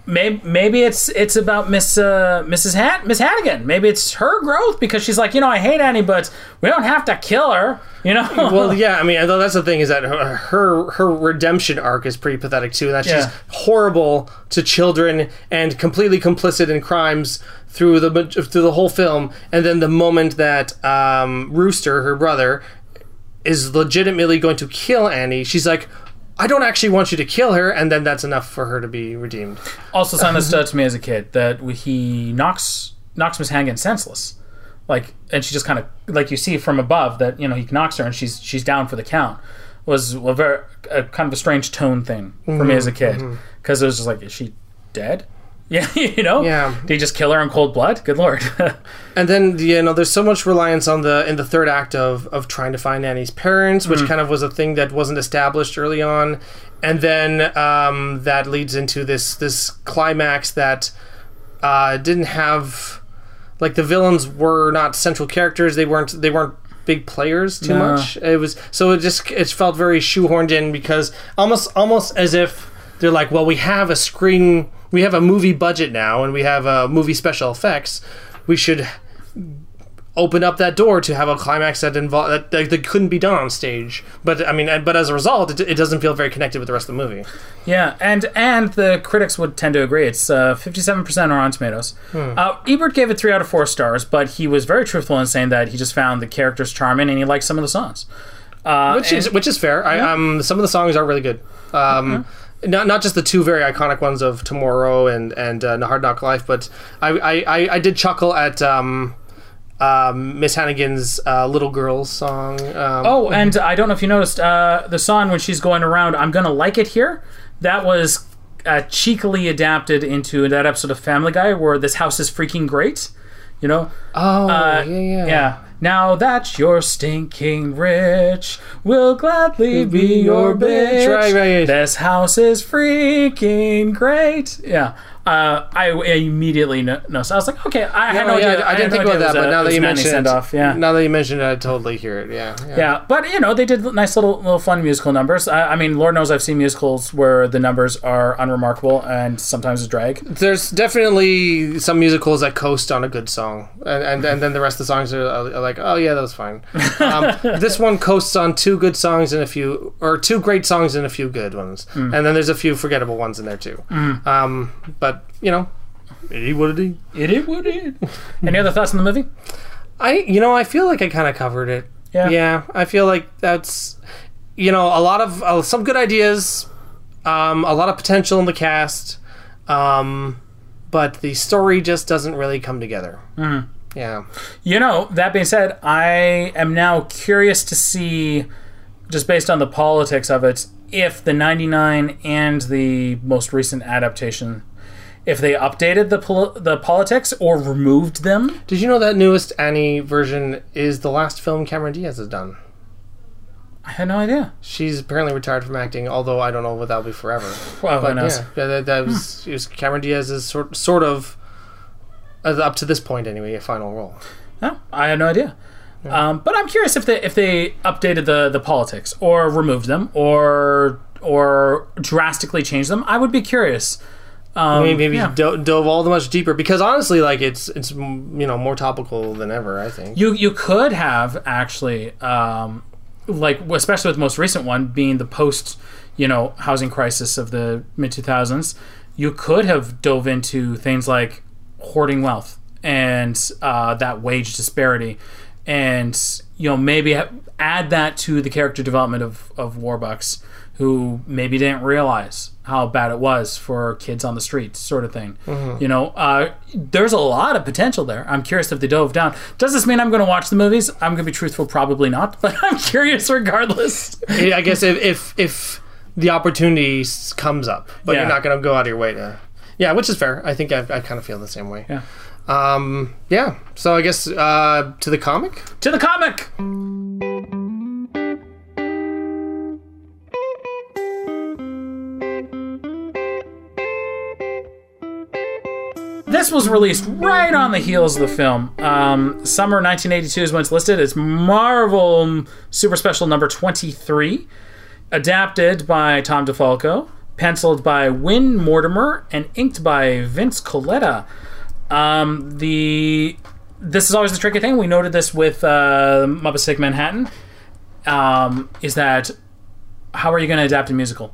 Maybe, maybe it's it's about Miss uh, Mrs. Hat Miss Hannigan. Maybe it's her growth because she's like, you know, I hate Annie, but we don't have to kill her. You know. Well, yeah, I mean, that's the thing is that her her, her redemption arc is pretty pathetic too. That she's Yeah. horrible to children and completely complicit in crimes through the through the whole film. And then the moment that um, Rooster, her brother, is legitimately going to kill Annie, she's like. I don't actually want you to kill her, and then that's enough for her to be redeemed. also something that uh-huh. stood out to me as a kid that he knocks knocks Miss Hannigan senseless, like, and she just kind of like you see from above that you know he knocks her and she's she's down for the count. Was a very a kind of a strange tone thing for me mm-hmm. as a kid mm-hmm. because it was just like, is she dead? Yeah, you know. Yeah. Did he just kill her in cold blood? Good lord. And then you know, there's so much reliance on the in the third act of of trying to find Annie's parents, which kind of was a thing that wasn't established early on, and then um, that leads into this this climax that uh, didn't have like the villains were not central characters. They weren't they weren't big players too No. much. It was so it just it felt very shoehorned in because almost almost as if they're like, well, we have a screen, we have a movie budget now, and we have a movie special effects. We should open up that door to have a climax that involve that, that, that couldn't be done on stage. But I mean, but as a result, it, it doesn't feel very connected with the rest of the movie. Yeah, and and the critics would tend to agree. It's uh, fifty-seven percent are on Tomatoes. Uh, Ebert gave it three out of four stars, but he was very truthful in saying that he just found the characters charming and he liked some of the songs. Uh, which is which is fair. I, um, some of the songs are really good. Um, Not, not just the two very iconic ones of Tomorrow and and uh, Hard Knock Life, but I I, I, did chuckle at um, um, Miss Hannigan's uh, Little Girls song. Um, oh, and I don't know if you noticed uh, the song when she's going around. I'm gonna like it here. That was uh, cheekily adapted into that episode of Family Guy where this house is freaking great. You know. oh Uh, yeah yeah Yeah. Now that you're stinking rich, we'll gladly be your bitch. Right, right. This house is freaking great. Yeah. Uh, I, I immediately kn- noticed. I was like, okay, I had no yeah, idea. I didn't think no about that, but a- now that you mentioned it, off, yeah. now that you mentioned it, I totally hear it. Yeah, yeah. Yeah, but you know they did nice little little fun musical numbers. I, I mean, Lord knows I've seen musicals where the numbers are unremarkable and sometimes a drag. There's definitely some musicals that coast on a good song, and and, and then the rest of the songs are, are like, oh yeah, that was fine. Um, this one coasts on two good songs and a few, or two great songs and a few good ones, and then there's a few forgettable ones in there too. Um, but you know, it is what it is. It is what it is. Any other thoughts on the movie? I you know I feel like I kind of covered it. Yeah. Yeah, I feel like that's you know a lot of uh, some good ideas, um, a lot of potential in the cast, um, but the story just doesn't really come together. Yeah. You know, that being said, I am now curious to see, just based on the politics of it, if the 99 and the most recent adaptation, if they updated the pol- the politics or removed them. Did you know that newest Annie version is the last film Cameron Diaz has done? I had no idea. She's apparently retired from acting, although I don't know if that'll be forever. Well, who But knows? yeah, yeah, that, that was, it was Cameron Diaz's sort sort of uh, up to this point anyway, a final role. No, I had no idea. Um, but I'm curious if they if they updated the the politics or removed them or or drastically changed them. I would be curious. Um, maybe maybe yeah. do- dove all the much deeper because honestly, like it's it's you know more topical than ever. I think. You you could have actually, um, like especially with the most recent one being the post, you know, housing crisis of the mid two thousands. You could have dove into things like hoarding wealth and uh, that wage disparity, and you know maybe ha- add that to the character development of of Warbucks, who maybe didn't realize how bad it was for kids on the streets, sort of thing. You know, uh, there's a lot of potential there. I'm curious if they dove down. Does this mean I'm going to watch the movies? I'm going to be truthful, probably not, but I'm curious regardless. Yeah, I guess if if, if the opportunity comes up, but Yeah. you're not going to go out of your way to. Yeah, which is fair. I think I, I kind of feel the same way. Yeah. Um. Yeah. So I guess uh, to the comic. to the comic. This was released right on the heels of the film. Um, summer 1982 is when it's listed. It's Marvel Super Special number 23, adapted by Tom DeFalco, penciled by Win Mortimer, and inked by Vince Colletta. Um, the this is always the tricky thing. We noted this with uh, Muppets Take Manhattan. Um, is that how are you going to adapt a musical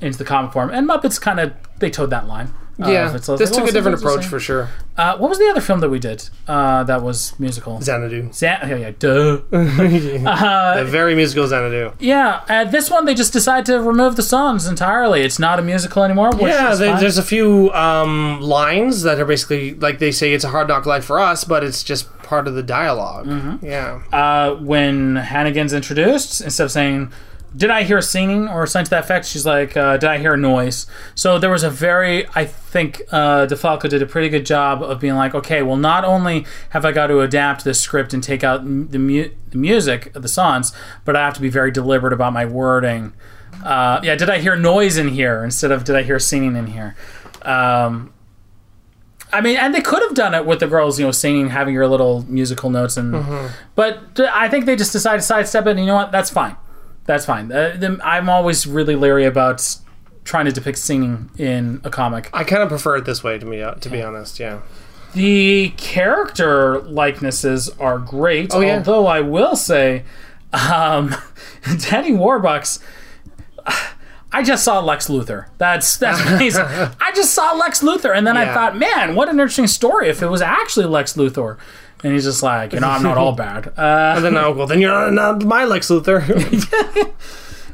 into the comic form? And Muppets kind of they towed that line. Uh, Yeah, it's like, this well, took a different approach for sure. Uh, what was the other film that we did uh, that was musical? Xanadu. Zan- yeah, yeah, duh. a very musical Xanadu. yeah, uh, this one they just decided to remove the songs entirely. It's not a musical anymore. Which Yeah, they, there's a few um, lines that are basically like they say it's a hard knock life for us, but it's just part of the dialog Mm-hmm. Yeah. uh, when Hannigan's introduced, instead of saying, "Did I hear singing?" or something to that effect, she's like, uh, "Did I hear a noise?" So there was a very, I think, uh, DeFalco did a pretty good job of being like, "Okay, well, not only have I got to adapt this script and take out the, mu- the music of the songs, but I have to be very deliberate about my wording." Uh, yeah, did I hear noise in here instead of did I hear singing in here? Um, I mean, and they could have done it with the girls, you know, singing, having your little musical notes, and but I think they just decided to sidestep it. And you know what? That's fine. That's fine. Uh, I'm always really leery about trying to depict singing in a comic. I kind of prefer it this way to me, uh, to be honest. Yeah. The character likenesses are great, Oh, yeah. although I will say, um, Daddy Warbucks. I just saw Lex Luthor. That's that's amazing. I just saw Lex Luthor, and then I thought, man, what an interesting story if it was actually Lex Luthor. And he's just like, you know, I'm not all bad. Uh, And then, oh, well, then you're not my Lex Luthor.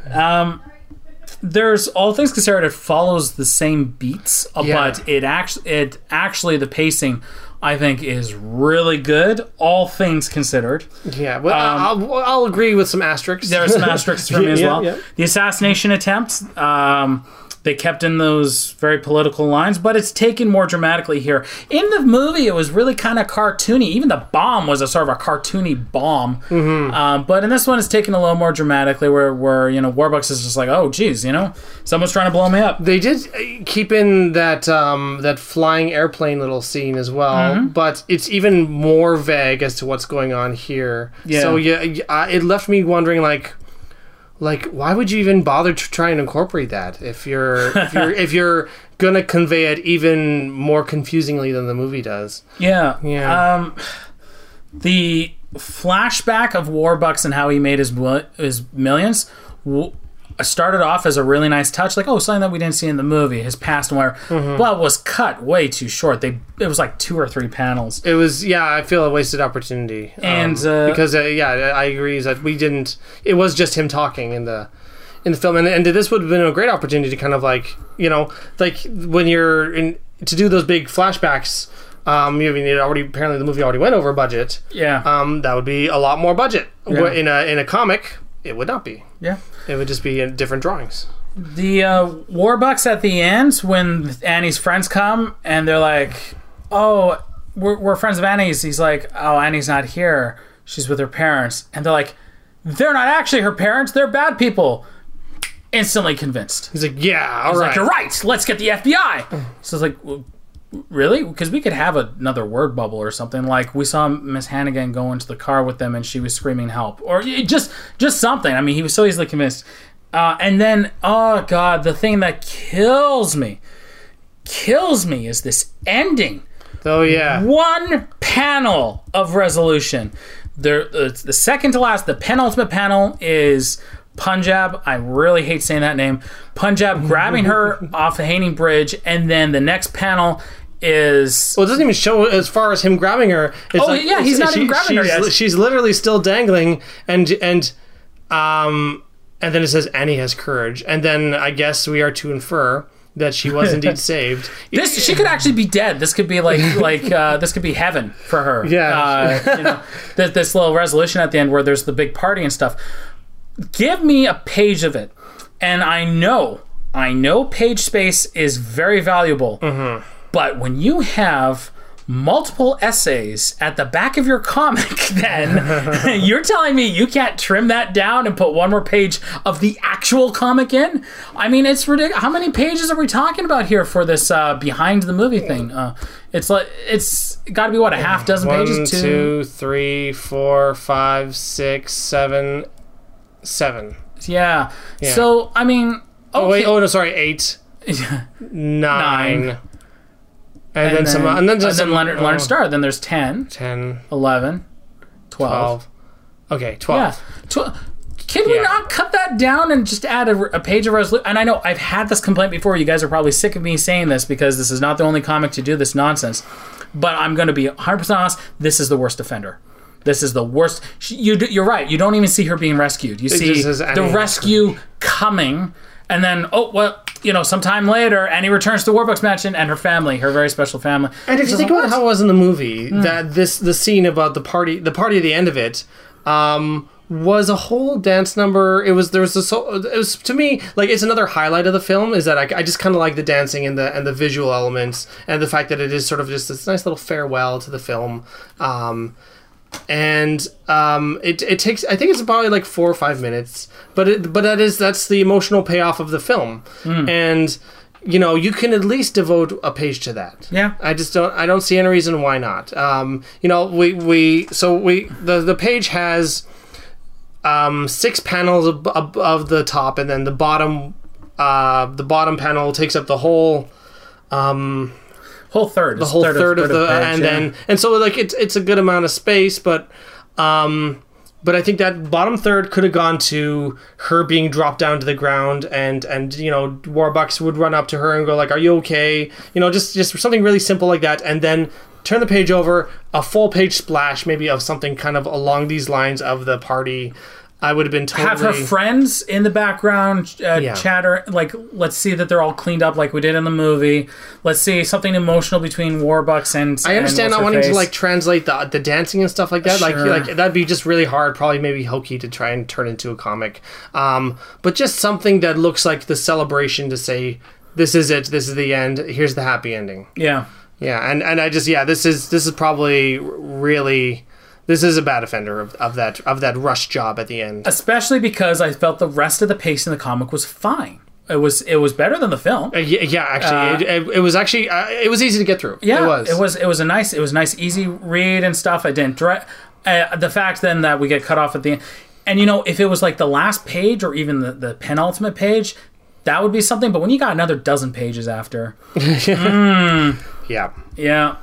there's all things considered, it follows the same beats, uh, Yeah. but it actually, it actually, the pacing, I think, is really good. All things considered. yeah, well, I'll, I'll agree with some asterisks. There are some asterisks for me as Yeah, well. yeah. The assassination attempt, um, they kept in those very political lines, but it's taken more dramatically here. In the movie, it was really kind of cartoony. Even the bomb was a sort of a cartoony bomb. Mm-hmm. Um, but in this one, it's taken a little more dramatically, where where you know Warbucks is just like, oh, geez, you know, someone's trying to blow me up. They did uh, keep in that um, that flying airplane little scene as well, Mm-hmm. but it's even more vague as to what's going on here. Yeah. So yeah, uh, it left me wondering like, like why would you even bother to try and incorporate that if you're if you're if you're gonna convey it even more confusingly than the movie does? Yeah. Yeah. Um, the flashback of Warbucks and how he made his his millions w- started off as a really nice touch, like oh something that we didn't see in the movie, his past and whatever, Mm-hmm. but was cut way too short. They it was like two or three panels. It was yeah, I feel a wasted opportunity. um, And, uh, because uh, yeah, I agree is that we didn't. It was just him talking in the in the film, and, and this would have been a great opportunity to kind of like you know like when you're in to do those big flashbacks. Um, I mean, it already apparently the movie already went over budget. Yeah. Um, that would be a lot more budget. Yeah. In a in a comic, it would not be. yeah. It would just be in different drawings. The uh, Warbucks at the end when Annie's friends come and they're like, "Oh, we're, we're friends of Annie's." He's like, "Oh, Annie's not here. She's with her parents." And they're like, "They're not actually her parents. They're bad people." Instantly convinced. He's like, yeah, all He's right. like, "You're right. Let's get the FBI." So it's like, w- really? Because we could have another word bubble or something. Like we saw Miss Hannigan go into the car with them and she was screaming help, or just just something. I mean, he was so easily convinced. Uh, and then, oh god, the thing that kills me, kills me is this ending. Oh yeah. One panel of resolution. There, it's the second to last, the penultimate panel is Punjab. I really hate saying that name. Punjab grabbing her off the Haney Bridge, and then the next panel is Well, it doesn't even show as far as him grabbing her. It's Oh, yeah, he's not even grabbing her she's, yet. She's literally still dangling, and and um, and then it says Annie has courage, and then I guess we are to infer that she was indeed saved. this. She could actually be dead. This could be like like uh, this could be heaven for her. Yeah. uh, you know, th- this little resolution at the end where there's the big party and stuff. Give me a page of it, and I know I know page space is very valuable. Mm-hmm. But when you have multiple essays at the back of your comic, then you're telling me you can't trim that down and put one more page of the actual comic in? I mean, it's ridiculous. How many pages are we talking about here for this uh, behind the movie thing? Uh, it's like it's got to be what a half dozen One, pages. two, three, four, five, six, seven, seven. Yeah. Yeah. So I mean, Oh wait, oh no, sorry, eight, nine, Nine. And, then, some, and then just some, Leonard, oh, Leonard Starr. Then there's 10, 10, 11, 12. 12. Okay, 12. Yeah. Tw- can we not cut that down and just add a, a page of resolution? And I know I've had this complaint before. You guys are probably sick of me saying this because this is not the only comic to do this nonsense. But I'm going to be 100% honest. This is the worst offender. This is the worst. She- you, you're right. You don't even see her being rescued. You see the rescue coming, and then oh well, you know, sometime later, Annie returns to Warbucks Mansion and her family, her very special family. And if you think about how it was in the movie, Hmm. that this the scene about the party, the party at the end of it, um, was a whole dance number. It was there was this. whole- It was to me like it's another highlight of the film is that I, I just kind of like the dancing and the and the visual elements and the fact that it is sort of just this nice little farewell to the film. Um, and um, it, it takes I think it's probably like four or five minutes, but it, but that is that's the emotional payoff of the film, Hmm. and you know you can at least devote a page to that. Yeah. I just don't I don't see any reason why not. Um, you know we we so we the the page has um, six panels ab- ab- of the top, and then the bottom uh, the bottom panel takes up the whole whole third, the whole third, of, the page, and yeah. then and so like it's it's a good amount of space but um but I think that bottom third could have gone to her being dropped down to the ground and and you know Warbucks would run up to her and go like are you okay you know just just something really simple like that and then turn the page over a full page splash maybe of something kind of along these lines of the party I would have been totally have her friends in the background uh, Yeah. chatter like let's see that they're all cleaned up like we did in the movie let's see something emotional between warbucks and I understand not wanting to like translate the the dancing and stuff like that. Like, like that'd be just really hard, probably maybe hokey to try and turn into a comic. Um, but just something that looks like the celebration to say this is it, this is the end. Here's the happy ending. yeah Yeah, and and I just yeah, this is this is probably really this is a bad offender of, of that of that rush job at the end. especially because i felt the rest of the pace in the comic was fine it was it was better than the film Uh, yeah, yeah, actually, it, it, it was actually uh, it was easy to get through. yeah it was. it was it was a nice it was a nice easy read and stuff i didn't direct uh, the fact then that we get cut off at the end and you know if it was like the last page or even the, the penultimate page that would be something but when you got another dozen pages after Yeah. yeah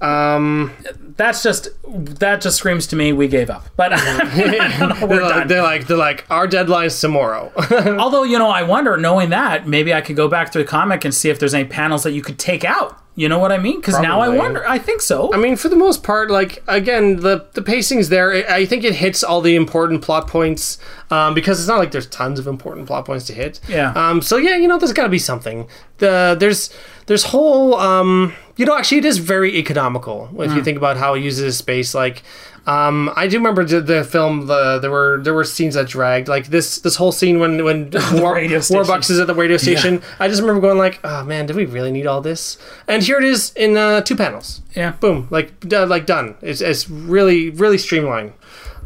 Um, that's just that just screams to me we gave up. But they're, like, they're like they're like our deadline's tomorrow. Although you know, I wonder, knowing that, maybe I could go back to the comic and see if there's any panels that you could take out. You know what I mean? Because now I wonder. I think so. I mean, for the most part, like again, the the pacing's there. I think it hits all the important plot points um, because it's not like there's tons of important plot points to hit. Yeah. Um. So yeah, you know, there's got to be something. The there's there's whole um. You know, actually, it is very economical if Hmm. you think about how it uses space. Like, um, I do remember the, the film. The there were there were scenes that dragged. Like this this whole scene when when War. Warbucks is at the radio station. I just remember going like, oh man, did we really need all this? And here it is in uh, two panels yeah. boom like d- like done it's, it's really really streamlined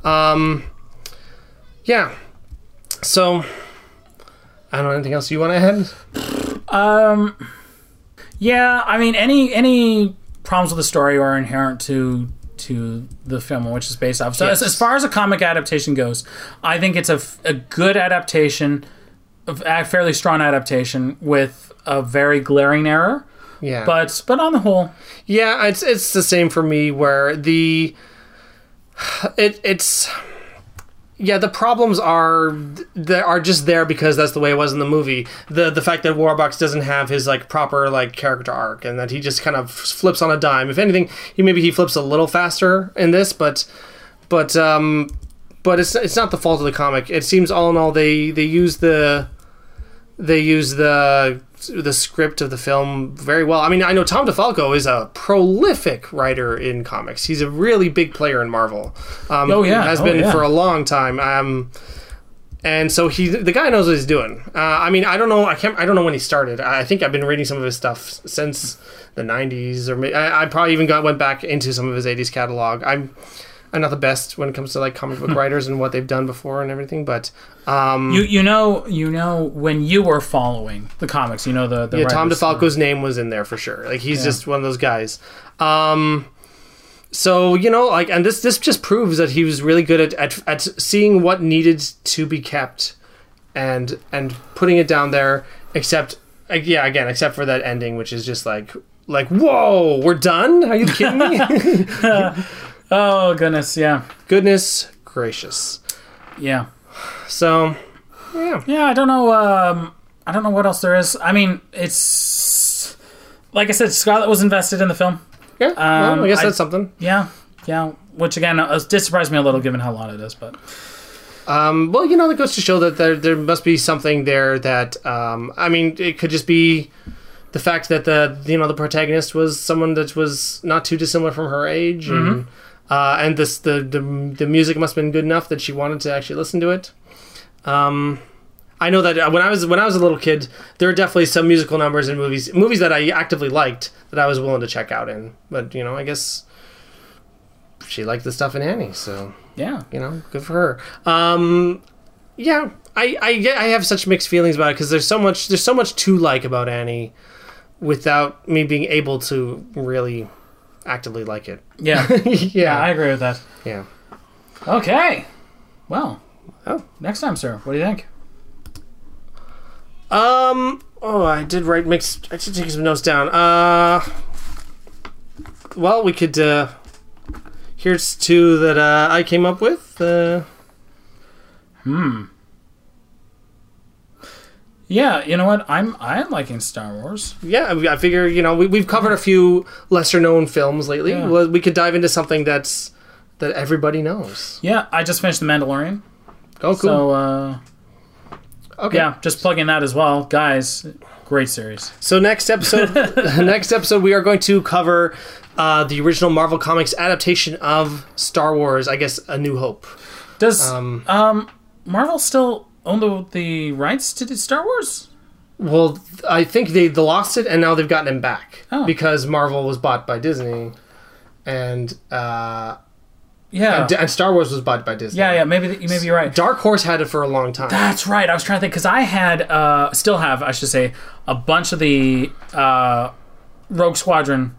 um yeah so i don't know anything else you want to add Um. Yeah. I mean, any any problems with the story are inherent to to the film which is based off. So as, Yes. as far as a comic adaptation goes, I think it's a good adaptation, a fairly strong adaptation with a very glaring error. yeah But but on the whole, yeah it's it's the same for me where the it it's yeah the problems are that are just there because that's the way it was in the movie. The the fact that warbucks doesn't have his like proper like character arc and that he just kind of flips on a dime. If anything he maybe he flips a little faster in this but but um but it's it's not the fault of the comic. It seems all in all they they use the they use the the script of the film very well. I mean, I know Tom DeFalco is a prolific writer in comics. He's a really big player in Marvel. Um, Oh, yeah. has Oh, been yeah. for a long time. Um, and so he the guy knows what he's doing. Uh, I mean, I don't know. I can't. I don't know when he started. I think I've been reading some of his stuff since the '90s, or I, I probably even got went back into some of his '80s catalog. I'm I'm not the best when it comes to like comic book writers and what they've done before and everything, but um, You you know you know when you were following the comics, you know the, the yeah, Tom. DeFalco's name was in there for sure. Like he's just one of those guys. Um, so you know, like, and this this just proves that he was really good at, at at seeing what needed to be kept, and and putting it down there. Except, like, yeah, again, except for that ending, which is just like like whoa, we're done. Are you kidding me? Oh goodness, yeah, Goodness gracious. yeah, So yeah, yeah. I don't know. Um, I don't know what else there is. I mean, it's like I said, Scarlett was invested in the film. yeah. well, Um, I guess I- that's something. Yeah, yeah. Which again, uh, did surprise me a little given how long it is, but Um, well, you know, that goes to show that there there must be something there that um, I mean, it could just be the fact that the you know the protagonist was someone that was not too dissimilar from her age, and uh, and this the, the the music must have been good enough that she wanted to actually listen to it. Um, I know that uh, when I was when I was a little kid, there were definitely some musical numbers in movies movies that I actively liked that I was willing to check out in. But you know, I guess she liked the stuff in Annie, so yeah, you know, good for her. Um, yeah, I, I I have such mixed feelings about it because there's so much there's so much to like about Annie, without me being able to really actively like it. yeah, yeah. I agree with that. yeah. Okay, well, Oh. next time, sir. What do you think? Um. Oh, I did write mixed. I should take some notes down. Uh. Well, we could. uh Here's two that uh, I came up with. Uh, Yeah, you know what? I'm I'm liking Star Wars. yeah, I I figure you know we, we've covered a few lesser known films lately. Yeah. Well, we could dive into something that's that everybody knows. Yeah, I just finished The Mandalorian. Oh, cool. So uh, okay. yeah, just plugging that as well, guys. Great series. So next episode, next episode, we are going to cover uh, the original Marvel Comics adaptation of Star Wars. I guess A New Hope. Does Um, um, Marvel still own the the rights to do Star Wars? Well, I think they lost it, and now they've gotten it back Oh. because Marvel was bought by Disney, and uh, Yeah, and, and Star Wars was bought by Disney. yeah, yeah. Maybe th- maybe you're right. Dark Horse had it for a long time. That's right. I was trying to think because I had, uh, still have, I should say, a bunch of the uh, Rogue Squadron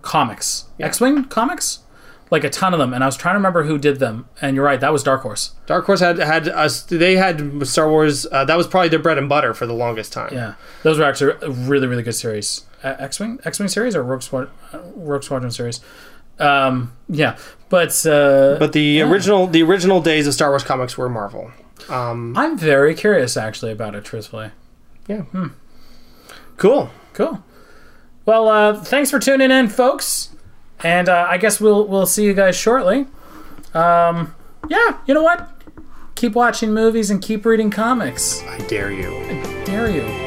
comics, X-wing comics, like a ton of them, and I was trying to remember who did them. And you're right, that was Dark Horse. Dark Horse had had us. They had Star Wars. Uh, that was probably their bread and butter for the longest time. Yeah, those were actually a really really good series. Uh, X-wing, X-wing series or Rogue Squad, uh, Rogue Squadron series. Um, yeah, but uh, But the original, the original days of Star Wars comics were Marvel. Um, I'm very curious actually about it. Truthfully, yeah. Cool. cool. Well, uh, thanks for tuning in, folks, and uh, I guess we'll we'll see you guys shortly. Um, yeah, you know what? Keep watching movies and keep reading comics. I dare you. I dare you?